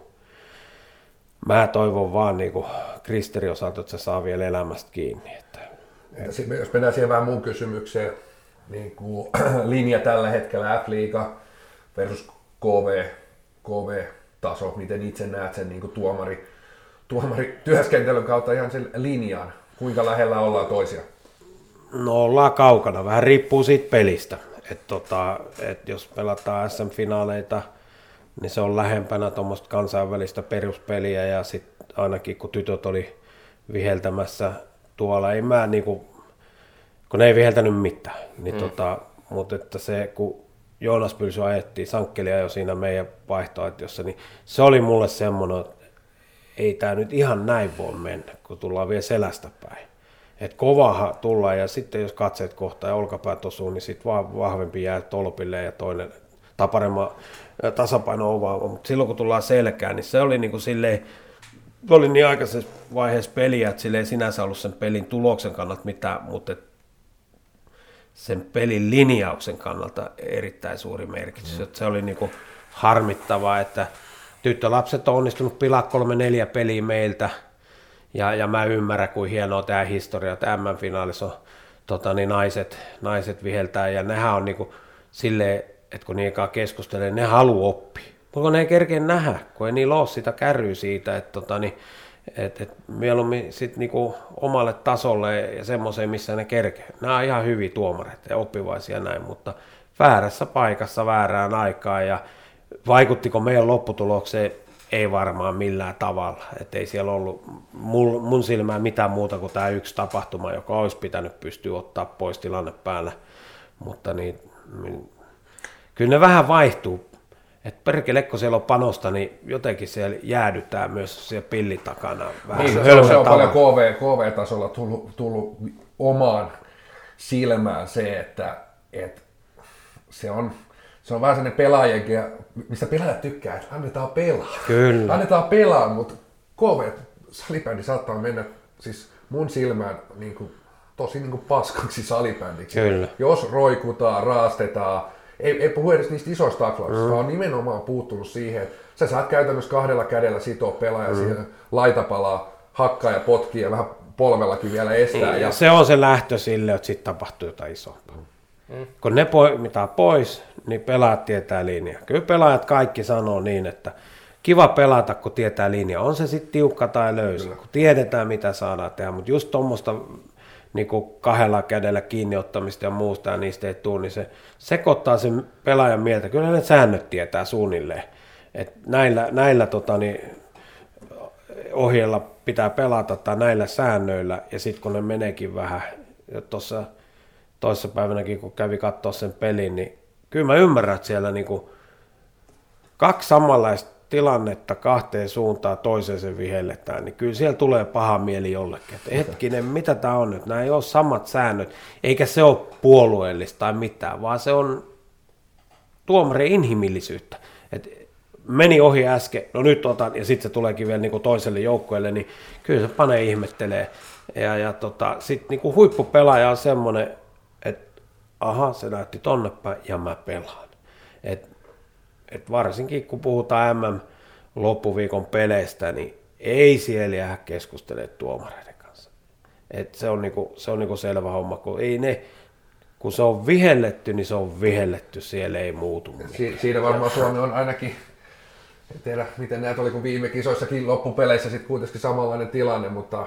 mä toivon vaan niin kuin Kristeri osalta, että se saa vielä elämästä kiinni. Että, sitten jos mennään siihen vähän muun kysymykseen, niin kuin (clears throat) linja tällä hetkellä F-liiga versus KV, KV taso, miten itse näet sen niin kuin tuomari, tuomari työskentelyn kautta ihan sen linjaan, kuinka lähellä ollaan toisia? No ollaan kaukana, vähän riippuu siitä pelistä. Et tota, et jos pelataan SM-finaaleita, niin se on lähempänä tuommoista kansainvälistä peruspeliä ja sitten ainakin kun tytöt oli viheltämässä tuolla, ei mä niinku, kun ne ei viheltänyt mitään, niin mm. tota, mutta että se, kun Joonas Pylsy ajettiin sankkelia jo siinä meidän vaihtoehtoissa, niin se oli mulle semmoinen, että ei tämä nyt ihan näin voi mennä, kun tullaan vielä selästä päin. Et kovaha tullaan ja sitten jos katseet kohtaa ja olkapäät osuu, niin sitten vaan vahvempi jää tolpille ja toinen tai paremman tasapaino ovaava. Mutta silloin kun tullaan selkään, niin se oli niin kuin silleen, oli niin aikaisessa vaiheessa peliä, että sille ei sinänsä ollut sen pelin tuloksen kannalta mitään, mutta sen pelin linjauksen kannalta erittäin suuri merkitys. Mm. Se oli niin kuin harmittavaa, että tyttölapset on onnistunut pilaa kolme neljä peliä meiltä, ja, ja mä ymmärrän, kuin hienoa tämä historia, että M-finaalissa on tota, niin naiset, naiset viheltää, ja nehän on niin kuin silleen, että kun niikaa keskustelee, ne haluaa oppia. Mutta ne ei kerkeä nähdä, kun ei niillä ole sitä kärryä siitä, että tota, niin, et, et mieluummin sit niinku omalle tasolle ja semmoiseen, missä ne kerkee. Nämä on ihan hyviä tuomareita ja oppivaisia näin, mutta väärässä paikassa väärään aikaan ja vaikuttiko meidän lopputulokseen? Ei varmaan millään tavalla. Et ei siellä ollut mun, mun silmään mitään muuta kuin tämä yksi tapahtuma, joka olisi pitänyt pystyä ottaa pois tilanne päällä. Mutta niin, kyllä ne vähän vaihtuu että perkele, kun siellä on panosta, niin jotenkin siellä jäädytää myös siellä pillin takana. Vähän niin, se, se on paljon KV, KV-tasolla tullut, tullut omaan silmään se, että, että se on, se on vähän sellainen pelaajienkin, mistä pelaajat tykkää, että annetaan pelaa. Kyllä. Annetaan pelaa, mutta KV-salibändi saattaa mennä siis mun silmään niin kuin, tosi niin kuin paskaksi salibändiksi. Kyllä. Jos roikutaan, raastetaan, ei, ei puhu edes niistä isoista taklauksista, mm. vaan nimenomaan puuttunut siihen, että sä saat käytännössä kahdella kädellä sitoa pelaaja mm. siihen laitapalaa, hakkaa ja potkia ja vähän polvellakin vielä estää. Ja, ja se on se lähtö sille, että sitten tapahtuu jotain isompaa. Mm. Kun ne mitä pois, niin pelaajat tietää linjaa. Kyllä pelaajat kaikki sanoo niin, että kiva pelata, kun tietää linja. On se sitten tiukka tai löysä, Kyllä. kun tiedetään mitä saadaan tehdä, mutta just tuommoista niin kuin kahdella kädellä kiinniottamista ja muusta ja niistä ei tule, niin se sekoittaa sen pelaajan mieltä. Kyllä ne säännöt tietää suunnilleen. Et näillä näillä tota, niin, ohjeilla pitää pelata tai näillä säännöillä ja sitten kun ne meneekin vähän, tuossa toisessa päivänäkin kun kävi katsoa sen pelin, niin kyllä mä ymmärrän, että siellä niinku kaksi samanlaista tilannetta kahteen suuntaan toiseen se vihelletään, niin kyllä siellä tulee paha mieli jollekin. Että hetkinen, mitä tämä on nyt? Nämä ei ole samat säännöt, eikä se ole puolueellista tai mitään, vaan se on tuomarin inhimillisyyttä. Et meni ohi äsken, no nyt otan, ja sitten se tuleekin vielä niin kuin toiselle joukkueelle, niin kyllä se panee ihmettelee. Ja, ja tota, sitten niin huippupelaaja on semmoinen, että aha, se näytti tonne päin, ja mä pelaan. Et, et varsinkin kun puhutaan MM loppuviikon peleistä, niin ei siellä jää keskustele tuomareiden kanssa. Et se on, niinku, se on niinku selvä homma, kun ei ne, kun se on vihelletty, niin se on vihelletty, siellä ei muutu. Si- siinä varmaan Suomi on ainakin, en tiedä miten näitä oli, kun viime kisoissakin loppupeleissä sitten kuitenkin samanlainen tilanne, mutta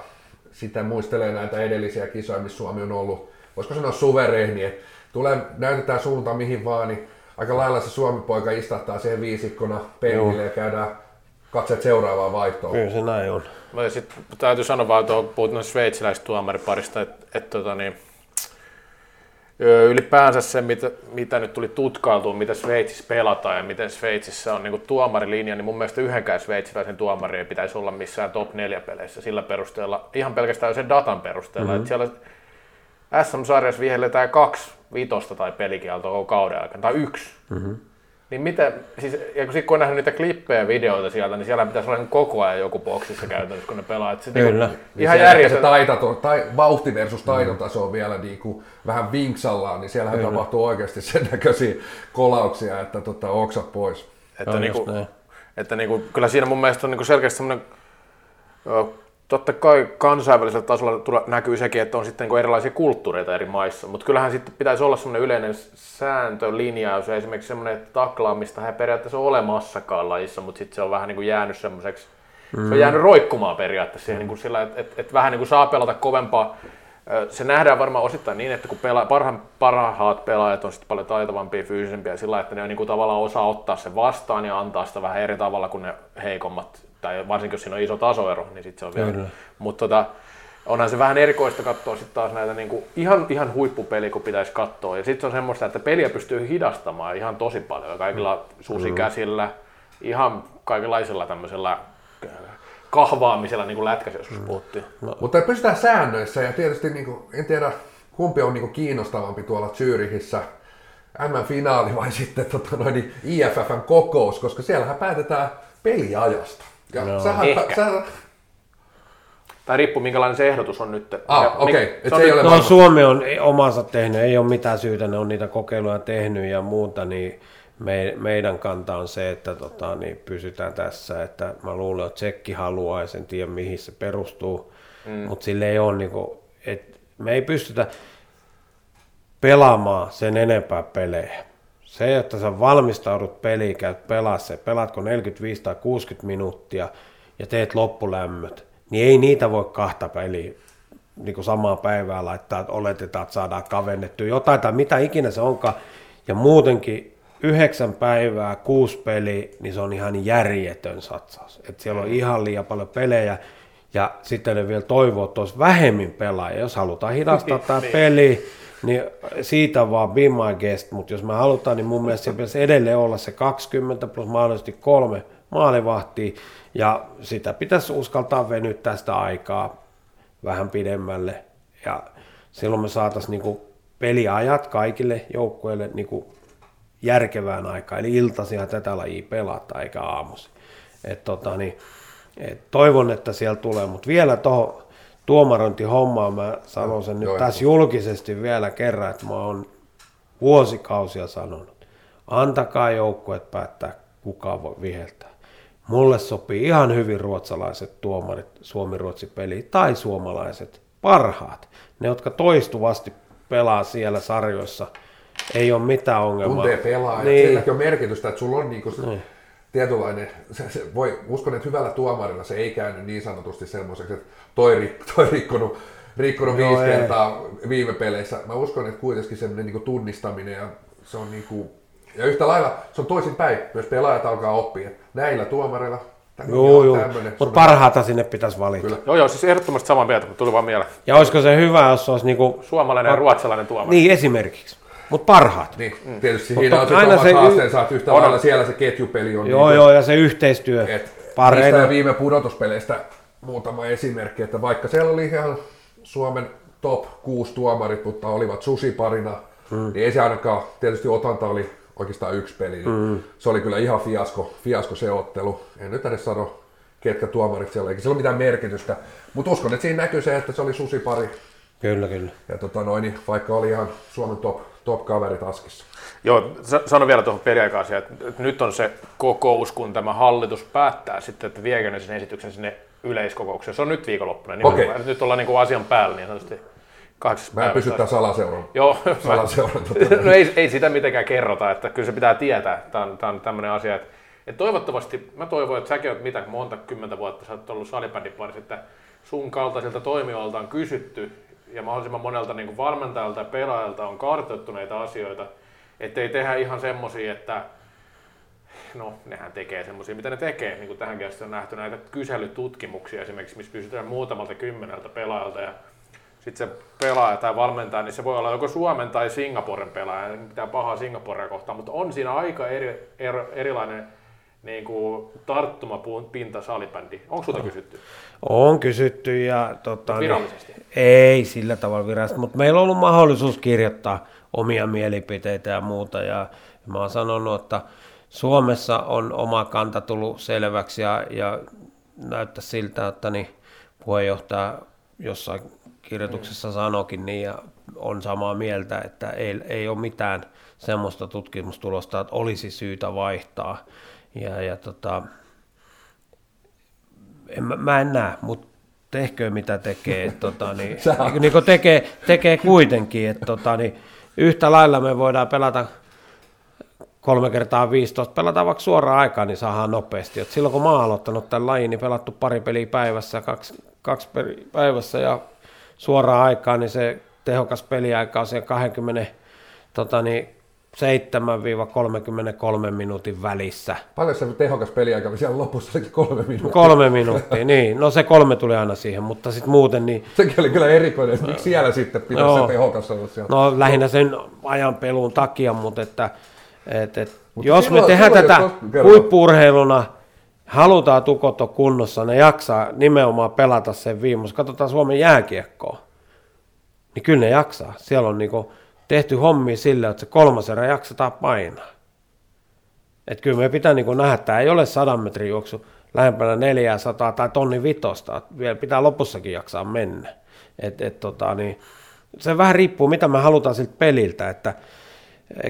sitä muistelee näitä edellisiä kisoja, missä Suomi on ollut, voisiko sanoa suverehni, että tulee, näytetään suunta mihin vaan, niin aika lailla se Suomi-poika istahtaa siihen viisikkona penkille ja käydään katseet seuraavaan vaihtoon. Kyllä se näin on. Mä sit täytyy sanoa vaan, että puhut noista sveitsiläistä tuomariparista, että, että tota, niin, ylipäänsä se, mitä, mitä nyt tuli tutkailtua, mitä Sveitsissä pelataan ja miten Sveitsissä on niin tuomarilinja, niin mun mielestä yhdenkään sveitsiläisen tuomari ei pitäisi olla missään top 4 peleissä sillä perusteella, ihan pelkästään sen datan perusteella, mm-hmm. että siellä SM-sarjassa vihelletään kaksi vitosta tai pelikieltoa koko kauden aikana, tai yksi. Mm-hmm. Niin miten, siis, ja kun, kun on nähnyt niitä klippejä ja videoita sieltä, niin siellä pitäisi olla koko ajan joku boksissa käytännössä, kun ne pelaa. Että se, Kyllä. Niin ihan siellä järjestö... se taitato, tai vauhti versus taidon taso on vielä niin kuin vähän vinksallaan, niin siellähän Kyllä. tapahtuu oikeasti sen näköisiä kolauksia, että tota, oksat pois. Että, Joo, niinku, just näin. että niinku, kyllä siinä mun mielestä on niinku selkeästi semmoinen, totta kai kansainvälisellä tasolla näkyy sekin, että on sitten erilaisia kulttuureita eri maissa, mutta kyllähän sitten pitäisi olla semmoinen yleinen sääntölinjaus, ja esimerkiksi semmoinen että taklaamista ei periaatteessa ole olemassakaan lajissa, mutta sitten se on vähän niinku jäänyt semmoiseksi, mm. se on jäänyt roikkumaan periaatteessa siihen, niinku sillä, että et, et vähän niinku saa pelata kovempaa, se nähdään varmaan osittain niin, että kun pela, parha, parhaat pelaajat on sitten paljon taitavampia, fyysisempiä sillä, että ne on niin kuin tavallaan osaa ottaa se vastaan ja antaa sitä vähän eri tavalla kuin ne heikommat, tai varsinkin jos siinä on iso tasoero, niin sitten se on vielä. Kyllä. Mutta tota, onhan se vähän erikoista katsoa sitten taas näitä niin kuin ihan, ihan huippupeli, kun pitäisi katsoa. Ja sitten se on semmoista, että peliä pystyy hidastamaan ihan tosi paljon, kaikilla susikäsillä, ihan kaikenlaisilla tämmöisellä kahvaamisella, niin kuin lätkässä joskus puhuttiin. Mutta pysytään säännöissä ja tietysti niin kuin, en tiedä kumpi on niin kuin kiinnostavampi tuolla Zyrihissä, M-finaali vai (laughs) sitten tota noin, niin IFFn kokous, koska siellähän päätetään peliajasta. Ja No, sähän, ehkä. sähän, Tai riippuu minkälainen se ehdotus on nyt. Ah, okei. Et on se ei nyt- ole- No Suomi on omansa tehnyt, ei ole mitään syytä, ne on niitä kokeiluja tehnyt ja muuta, niin me, meidän kanta on se, että tota, niin pysytään tässä, että mä luulen, että Tsekki haluaa ja sen tiedä mihin se perustuu, mm. mutta sille ei ole, niinku, et me ei pystytä pelaamaan sen enempää pelejä. Se, että sä valmistaudut peliin, käyt pelaa se, pelaatko 45 tai 60 minuuttia ja teet loppulämmöt, niin ei niitä voi kahta peliä niin kuin samaa päivää laittaa, että oletetaan, että saadaan kavennettua jotain tai mitä ikinä se onkaan. Ja muutenkin yhdeksän päivää, kuusi peliä, niin se on ihan järjetön satsaus. Että siellä on ihan liian paljon pelejä ja sitten ne vielä toivoo, että olisi vähemmän pelaajia. Jos halutaan hidastaa (laughs) tämä peli, niin siitä vaan be my guest, mutta jos me halutaan, niin mun mielestä se pitäisi edelleen olla se 20 plus mahdollisesti kolme maalivahtia, ja sitä pitäisi uskaltaa venyttää sitä aikaa vähän pidemmälle, ja silloin me saataisiin niinku peliajat kaikille joukkueille niinku järkevään aikaan, eli iltasihan tätä lajia pelata, eikä aamusi. Et tota, niin, et toivon, että siellä tulee, mutta vielä tuohon tuomarointihommaan mä sanon sen nyt joo, tässä julkisesti vielä kerran, että mä oon vuosikausia sanonut, antakaa joukkueet päättää, kuka voi viheltää. Mulle sopii ihan hyvin ruotsalaiset tuomarit Suomi-Ruotsi peli tai suomalaiset parhaat. Ne, jotka toistuvasti pelaa siellä sarjoissa, ei ole mitään ongelmaa. tuntee pelaajat. Niin. Silläkin on merkitystä, että sulla on niinku se tietynlainen, se, se voi, uskon, että hyvällä tuomarilla se ei käynyt niin sanotusti semmoiseksi, että toi, rik, toi rikkonut, rikkonut Joo, viisi ei. kertaa viime peleissä. Mä uskon, että kuitenkin semmoinen niinku tunnistaminen ja se on niinku, ja yhtä lailla se on toisinpäin, myös pelaajat alkaa oppia. Näillä tuomareilla Joo, joo. Mutta parhaata sinne pitäisi valita. Kyllä. Joo, joo, siis ehdottomasti samaa mieltä, kun tuli vaan mieleen. Ja olisiko se hyvä, jos se olisi niinku, Suomalainen ja ruotsalainen tuomari. niin esimerkiksi. Mutta parhaat. Niin, tietysti Mutta siinä on se aina se haasteensa, että yhtä on. lailla siellä se ketjupeli on. Joo, niin joo, ja se yhteistyö. Et niistä viime pudotuspeleistä muutama esimerkki, että vaikka siellä oli ihan Suomen top 6 tuomarit, mutta olivat susiparina, mm. niin ei se ainakaan, tietysti Otanta oli oikeastaan yksi peli, niin mm. se oli kyllä ihan fiasko, fiasko se ottelu. En nyt edes sano, ketkä tuomarit siellä, eikä sillä ole mitään merkitystä, mutta uskon, että siinä näkyy se, että se oli susipari, Kyllä, kyllä. ja tota noin, niin vaikka oli ihan Suomen top, top kaverit askissa. Joo, sa- sano vielä tuohon peliaikaasiaan, että nyt on se kokous, kun tämä hallitus päättää sitten, että viekö ne sen esityksen sinne yleiskokoukseen. Se on nyt viikonloppuna. Niin Okei. Nyt ollaan niin kuin asian päällä niin sanotusti kahdeksas Mä en pysy tämän salaseuran. Joo, Salaseuran. (laughs) Tota, no ei, ei sitä mitenkään kerrota, että kyllä se pitää tietää. Tämä on, tämä on tämmöinen asia, että, että toivottavasti, mä toivon, että säkin mitä monta kymmentä vuotta, sä oot ollut salibändiparissa, että sun kaltaisilta toimijoilta on kysytty ja mahdollisimman monelta niin kuin valmentajalta ja pelaajalta on kartoittu näitä asioita, ettei tehdä ihan semmosia, että no nehän tekee semmoisia, mitä ne tekee, niin kuin tähänkin asti on nähty näitä kyselytutkimuksia esimerkiksi, missä kysytään muutamalta kymmeneltä pelaajalta ja sitten se pelaaja tai valmentaja, niin se voi olla joko Suomen tai Singaporen pelaaja, ei mitään pahaa Singaporea kohtaan, mutta on siinä aika eri, er, erilainen niin kuin tarttumapinta salibändi. Onko sulta kysytty? On kysytty ja tota, Virallisesti? Niin, ei sillä tavalla virallisesti, mutta meillä on ollut mahdollisuus kirjoittaa omia mielipiteitä ja muuta ja mä oon sanonut, että Suomessa on oma kanta tullut selväksi ja, ja näyttää siltä, että niin puheenjohtaja jossain kirjoituksessa sanokin niin ja on samaa mieltä, että ei, ei ole mitään semmoista tutkimustulosta, että olisi syytä vaihtaa. Ja, ja tota, en, mä, mä en näe, mutta tehkö mitä tekee. Et, tota, niin, (laughs) niin, niin kuin tekee, tekee kuitenkin, että tota, niin, yhtä lailla me voidaan pelata kolme kertaa 15, pelataan vaikka suoraan aikaan, niin saadaan nopeasti. Et silloin kun mä oon aloittanut tämän lajin, niin pelattu pari peliä päivässä, kaksi, kaksi päivässä ja suoraan aikaan, niin se tehokas peliaika on se 20, tota, niin 7-33 minuutin välissä. Paljon se tehokas peliaika oli siellä lopussa, oli kolme minuuttia. Kolme minuuttia, niin. No se kolme tuli aina siihen, mutta sitten muuten niin, Sekin oli kyllä erikoinen, että miksi siellä sitten pitäisi Joo. se tehokas olla siellä. no lähinnä sen ajan pelun takia, mutta että, et, et, Mutta jos silloin- me tehdään silloin, tätä jos huippuurheiluna, halutaan tukot on kunnossa, ne jaksaa nimenomaan pelata sen viimeisen. Katsotaan Suomen jääkiekkoa, niin kyllä ne jaksaa. Siellä on niinku tehty hommi sille, että se kolmas erä jaksetaan painaa. Et kyllä me pitää niin nähdä, että tämä ei ole sadan metrin juoksu lähempänä 400 tai tonni vitosta. Et Vielä pitää lopussakin jaksaa mennä. Et, et, tota, niin, se vähän riippuu, mitä me halutaan siltä peliltä, että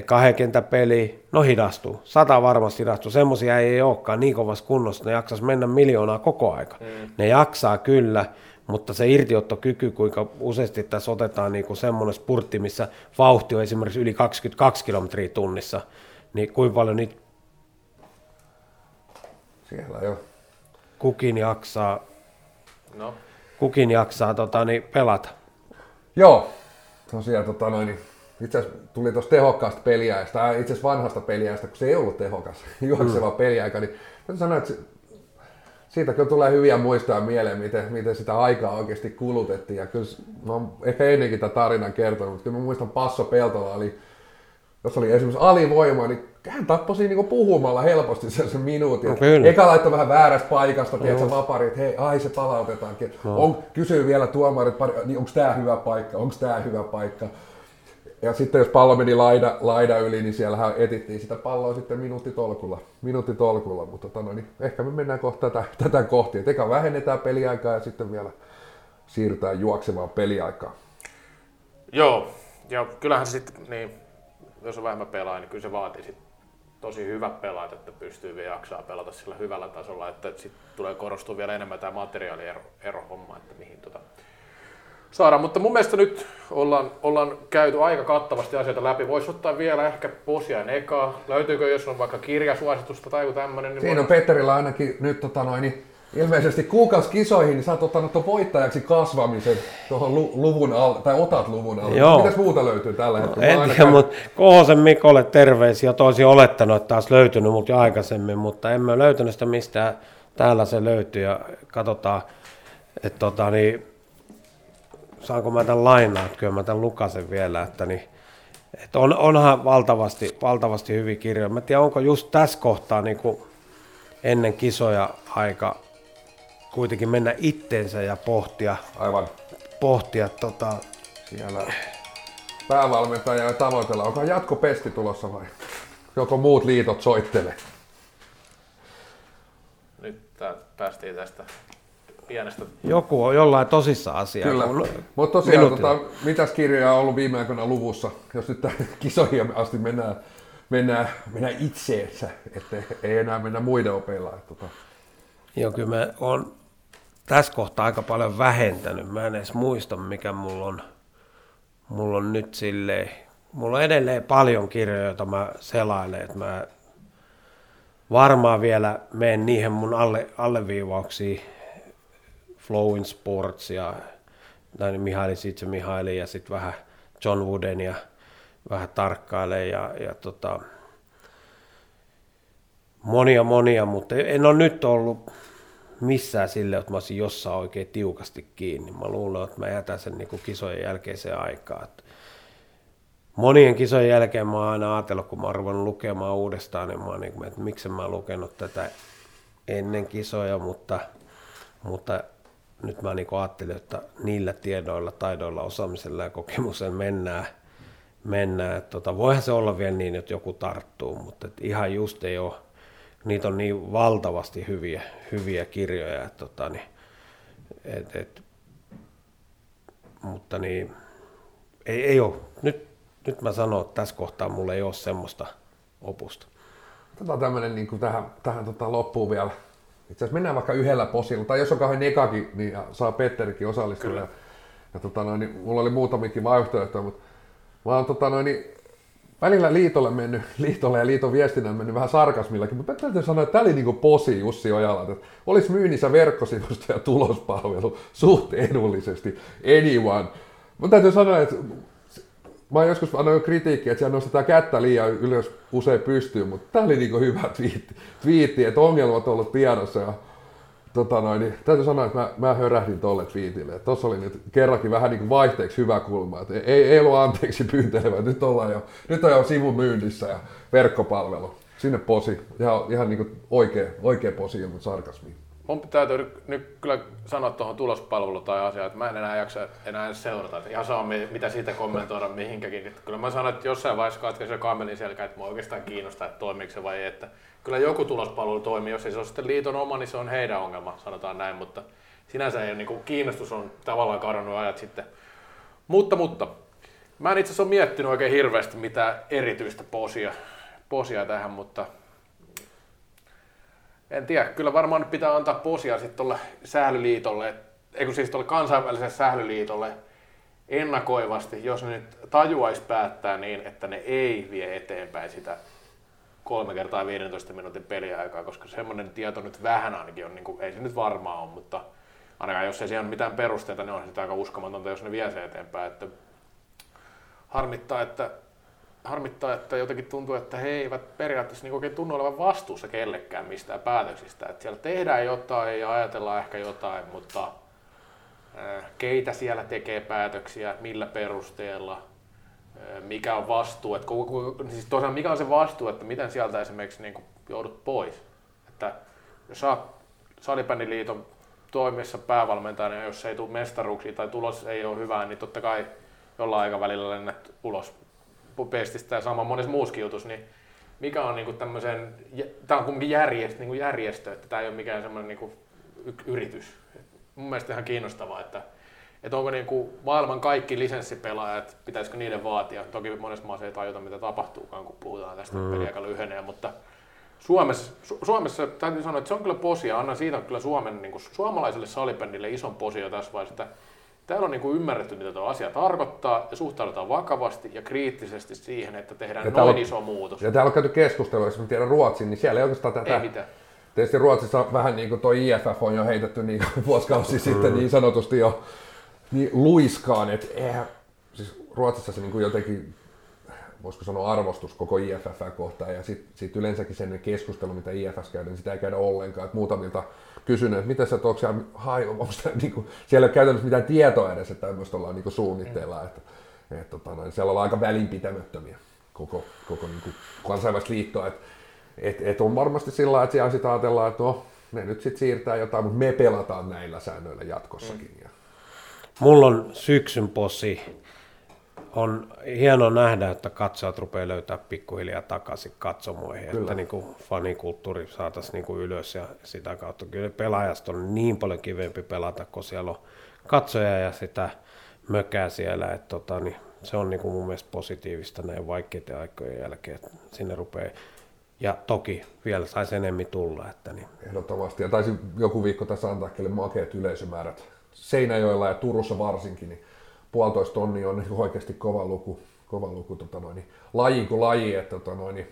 kahden kentän peli, no hidastuu. Sata varmasti hidastuu. Semmoisia ei olekaan niin kovassa kunnossa, ne jaksas mennä miljoonaa koko aika. Mm. Ne jaksaa kyllä, mutta se irtiottokyky, kuinka useasti tässä otetaan niin kuin semmoinen spurtti, missä vauhti on esimerkiksi yli 22 kilometriä tunnissa, niin kuinka paljon niitä Siellä jo. kukin jaksaa, No, kukin jaksaa tota, niin pelata. Joo, tosiaan tota noin, niin itse asiassa tuli tuosta tehokkaasta peliäistä, tai itse asiassa vanhasta peliäistä, kun se ei ollut tehokas, (laughs) juokseva mm. peliaika, niin mä sanoin, että siitä kyllä tulee hyviä muistoja mieleen, miten, miten sitä aikaa oikeasti kulutettiin. Ja kyllä mä oon ehkä ennenkin tätä tarinan kertonut, mutta kyllä mä muistan Passo Peltola oli, jos oli esimerkiksi alivoima, niin hän tappoi siinä niinku puhumalla helposti sen, sen minuutin. No kyllä. Eka laittoi vähän väärästä paikasta, tiedätkö, vapari, että hei, ai se palautetaankin. No. On, kysyy vielä tuomarit, niin onko tämä hyvä paikka, onko tämä hyvä paikka. Ja sitten jos pallo meni laida, laida yli, niin siellähän etittiin sitä palloa sitten minuuttitolkulla. Minuuttitolkulla, mutta tota, no, niin ehkä me mennään kohta tätä, tätä kohti. Et eka vähennetään peliaikaa ja sitten vielä siirrytään juoksevaan peliaikaan. Joo, ja kyllähän sitten, niin, jos on vähemmän pelaaja, niin kyllä se vaatii sit tosi hyvät pelaajat, että pystyy vielä jaksaa pelata sillä hyvällä tasolla, että sitten tulee korostua vielä enemmän tämä materiaaliero ero homma, että mihin tota saadaan. Mutta mun mielestä nyt ollaan, ollaan käyty aika kattavasti asioita läpi. Voisi ottaa vielä ehkä Posian eka. Löytyykö, jos on vaikka kirjasuositusta tai joku tämmöinen? Niin Siinä on Petterillä ainakin nyt tota noin, niin ilmeisesti kuukauskisoihin, niin sä oot ottanut tuon voittajaksi kasvamisen tuohon lu- luvun alle, tai otat luvun alle. Joo. Mitäs muuta löytyy tällä hetkellä? Mä En tiedä, mutta Kohosen Mikolle terveisiä. Toisin olettanut, että taas löytynyt multa jo aikaisemmin, mutta emme löytänyt sitä mistään. Täällä se löytyy ja katsotaan, että tota, niin, saanko mä tämän lainaa, että kyllä mä tämän lukasen vielä, että niin, Et on, onhan valtavasti, valtavasti hyviä kirjoja. Mä en tiedä, onko just tässä kohtaa niin kuin ennen kisoja aika kuitenkin mennä itteensä ja pohtia, Aivan pohtia tota, siellä päävalmentaja tavoitella. Onko jatkopesti tulossa vai joko muut liitot soittelee? Nyt päästiin tästä pienestä joku on jollain tosissa asiaa. Kyllä. Mutta tosiaan, tota, mitäs kirjoja on ollut viime aikoina luvussa, jos nyt (laughs) kisoihin asti mennään, mennään, mennään itseensä, että ei enää mennä muiden opeilla. Tota. Joo, kyllä mä oon tässä kohtaa aika paljon vähentänyt. Mä en edes muista, mikä mulla on, mulla on nyt silleen, mulla on edelleen paljon kirjoja, joita mä selailen, että mä varmaan vielä menen niihin mun alle, alleviivauksiin, Flow in Sports ja näin Mihaili Sitse Mihaili ja sitten vähän John Wooden ja vähän tarkkailee ja, ja tota, monia monia, mutta en ole nyt ollut missään sille, että mä olisin jossain oikein tiukasti kiinni. Mä luulen, että mä jätän sen niin kisojen jälkeiseen aikaan. Monien kisojen jälkeen mä oon aina ajatellut, kun mä oon lukemaan uudestaan, niin mä oon niin kuin, että miksi mä oon lukenut tätä ennen kisoja, mutta, mutta nyt mä niin ajattelin, että niillä tiedoilla, taidoilla, osaamisella ja kokemuksella mennään. mennään. Tota, voihan se olla vielä niin, että joku tarttuu, mutta et ihan just ei ole. Niitä on niin valtavasti hyviä, hyviä kirjoja. Että tota, niin, et, et, mutta niin, ei, ei ole. Nyt, nyt mä sanon, että tässä kohtaa mulla ei ole semmoista opusta. Otetaan tämmöinen niin tähän, tähän tota loppuun vielä. Itse asiassa mennään vaikka yhdellä posilla, tai jos on kauhean ekakin, niin saa Petterikin osallistua. Ja, ja tota noin, niin mulla oli muutamikin vaihtoehtoja, mutta mä oon tota noin, niin välillä liitolle mennyt, (laughs) liitolle ja liiton viestinnän mennyt vähän sarkasmillakin, mutta täytyy sanoa, että tämä oli niin kuin posi Jussi Ojala, että olisi myynnissä verkkosivusto ja tulospalvelu suht edullisesti anyone. Mutta täytyy sanoa, että Mä joskus annoin kritiikkiä, että siellä nostetaan kättä liian ylös usein pystyyn, mutta tämä oli niinku hyvä twiitti, twiitti, että ongelmat on ollut tiedossa. Ja, tota noin, niin, täytyy sanoa, että mä, mä hörähdin tolle twiitille. Tuossa oli nyt kerrankin vähän niin vaihteeksi hyvä kulma. Että ei, ei ollut anteeksi pyyntelevä, nyt, ollaan jo, nyt on jo sivun myynnissä ja verkkopalvelu. Sinne posi, ihan, ihan niin oikea, oikea posi ilman sarkasmia. Mun täytyy nyt kyllä sanoa tuohon tulospalveluun tai asiaan, että mä en enää jaksa enää edes seurata. Ihan saa mi- mitä siitä kommentoida mihinkäkin. Että kyllä mä sanon, että jossain vaiheessa katkaisi se kamelin selkä, että mua oikeastaan kiinnostaa, että toimiiko se vai ei. Että kyllä joku tulospalvelu toimii, jos ei se ole sitten liiton oma, niin se on heidän ongelma, sanotaan näin. Mutta sinänsä ei, niin kuin, kiinnostus on tavallaan kadonnut ajat sitten. Mutta, mutta, mä en itse asiassa ole miettinyt oikein hirveästi mitään erityistä posia, posia tähän, mutta en tiedä, kyllä varmaan nyt pitää antaa posia sitten tuolle sählyliitolle, eikö siis tuolle kansainväliselle sählyliitolle ennakoivasti, jos ne nyt tajuaisi päättää niin, että ne ei vie eteenpäin sitä kolme kertaa 15 minuutin peliaikaa, koska semmoinen tieto nyt vähän ainakin on, niin kuin, ei se nyt varmaan ole, mutta ainakaan jos ei siellä ole mitään perusteita, niin on se aika uskomatonta, jos ne vie se eteenpäin. Että harmittaa, että harmittaa, että jotenkin tuntuu, että he eivät periaatteessa niin oikein tunnu olevan vastuussa kellekään mistään päätöksistä. Että siellä tehdään jotain ja ajatellaan ehkä jotain, mutta äh, keitä siellä tekee päätöksiä, millä perusteella, äh, mikä on vastuu, että siis tosiaan mikä on se vastuu, että miten sieltä esimerkiksi niin kuin joudut pois. Että jos oot salibändiliiton toimissa päävalmentajana, ja jos ei tule mestaruuksia tai tulos ei ole hyvää, niin totta kai jollain aikavälillä lennät ulos pestistä ja sama monessa muussakin jutussa, niin mikä on niinku tämmöisen, tämä on kuitenkin järjestö, niinku järjestö, että tämä ei ole mikään semmoinen niinku yritys. Et mun mielestä ihan kiinnostavaa, että, että onko niinku maailman kaikki lisenssipelaajat, pitäisikö niiden vaatia. Toki monessa maassa ei tajuta, mitä tapahtuukaan, kun puhutaan tästä, mm. peliaika lyhenee, mutta Suomessa, Su- Suomessa täytyy sanoa, että se on kyllä posia. Annan siitä kyllä Suomen, niin kuin, suomalaiselle salibändille ison posio tässä vaiheessa, että Täällä on niin kuin ymmärretty, mitä tuo asia tarkoittaa ja suhtaudutaan vakavasti ja kriittisesti siihen, että tehdään Ja noin on- iso muutos. Ja täällä on käyty keskustelua, jos tiedän Ruotsin, niin siellä ei oikeastaan tätä... Ei mitään. Tietysti Ruotsissa vähän niin kuin toi IFF on jo heitetty niin (laughs) vuosikausi sitten niin sanotusti jo niin luiskaan, että eihän, siis Ruotsissa se niin kuin jotenkin, voisiko sanoa arvostus koko IFF kohtaan ja sitten sit yleensäkin sen keskustelu, mitä IFS käydään, niin sitä ei käydä ollenkaan. Et muutamilta kysynyt, että miten sä, onko siellä, hai, onko siellä, (laughs) niin kuin, siellä ei ole käytännössä mitään tietoa edes, että tämmöistä ollaan niin kuin suunnitteilla. Että, et, tota, noin, siellä ollaan aika välinpitämättömiä koko, koko niin kuin kansainvälistä liittoa. Et, et, et on varmasti sillä että siellä sitten ajatellaan, että no, ne nyt sitten siirtää jotain, mutta me pelataan näillä säännöillä jatkossakin. Mm. Ja... Mulla on syksyn posi. On hienoa nähdä, että katsojat rupeaa löytää pikkuhiljaa takaisin katsomoihin, Kyllä. että niin kuin fanikulttuuri saataisiin niin kuin ylös ja sitä kautta kyllä pelaajasta on niin paljon kivempi pelata, kun siellä on katsoja ja sitä mökää siellä, että tota, niin se on niin kuin mun mielestä positiivista näin vaikeiden aikojen jälkeen, että sinne rupeaa ja toki vielä saisi enemmän tulla. Että niin. Ehdottomasti. Ja taisin joku viikko tässä antaa makeat yleisömäärät. Seinäjoella ja Turussa varsinkin, niin puolitoista tonni on niin oikeasti kova luku, kova luku tota noin, niin laji kuin laji. Että tota noin, niin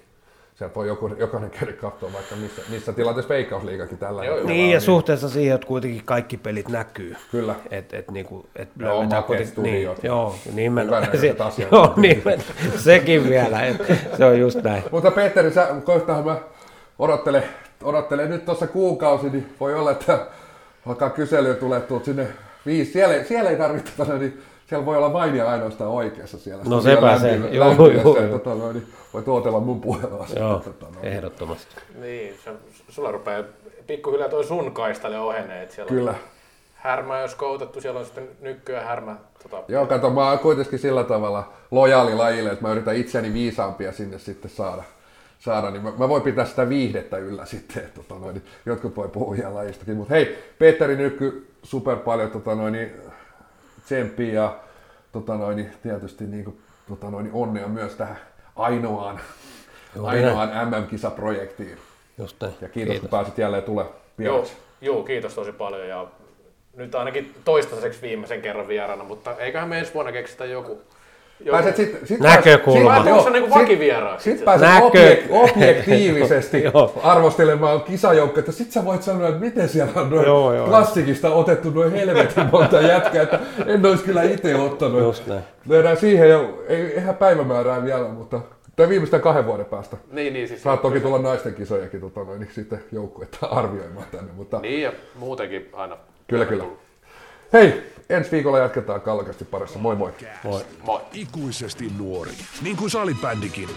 sieltä voi joku, jokainen käydä katsoa vaikka missä, missä tilanteessa veikkausliigakin tällä hetkellä. Niin, ja niin. suhteessa siihen, että kuitenkin kaikki pelit näkyy. Kyllä. Et, et, niinku, et no, löydetään kuitenkin, niin, joo, nimenomaan. Se, (laughs) joo, nimen, sekin vielä, et, se on just näin. Mutta Petteri, sä, kohtahan mä odottelen, odottelen nyt tuossa kuukausi, niin voi olla, että alkaa kyselyä tulee sinne viisi. Siellä, siellä ei tarvitse, niin siellä voi olla vain ja ainoastaan oikeassa siellä. No sepä se, joo, joo, joo. Tota, niin voi tuotella mun puhelua. Joo, tota, no. ehdottomasti. Niin, se, sulla rupeaa pikkuhiljaa toi sun kaistalle ohenee. Siellä Kyllä. On härmä, jos koutettu, siellä on sitten nykkyä härmä. Tota... Joo, kato, mä oon kuitenkin sillä tavalla lojaali lajille, että mä yritän itseäni viisaampia sinne sitten saada saada, niin mä, mä voin pitää sitä viihdettä yllä sitten, että tota noin, jotkut voi puhua ihan lajistakin. Mutta hei, Petteri Nykky, super paljon tota noin, tsemppiä ja tota noin, niin tietysti niin kuin, tota noin, niin onnea myös tähän ainoaan, Joo, ainoaan MM-kisaprojektiin. Just Ja kiitos, kiitos. kun pääsit jälleen tulee Joo, joo, kiitos tosi paljon ja nyt ainakin toistaiseksi viimeisen kerran vieraana, mutta eiköhän me ensi vuonna keksitä joku, Pääset sit, sit Näkökulma. Pääset, sit, niin vakivieraaksi. Sitten pääset Näkö... objek, objektiivisesti (laughs) arvostelemaan kisajoukkoja. Sitten sä voit sanoa, että miten siellä on noin joo, joo, klassikista joo. otettu noin helvetin monta (laughs) jätkää, että en olisi kyllä itse ottanut. Just näin. Löydään siihen jo, ei, eihän päivämäärää vielä, mutta tai viimeistään kahden vuoden päästä. Niin, niin, siis Saat toki tulla naisten kisojakin tota, noin, niin sitten joukkuetta (laughs) arvioimaan tänne. Mutta... Niin ja muutenkin aina. Kyllä, kyllä. Hei, Ensi viikolla jatketaan kallakasti parissa. Moi moi. moi. Moi. Ikuisesti nuori, niin kuin salibändikin.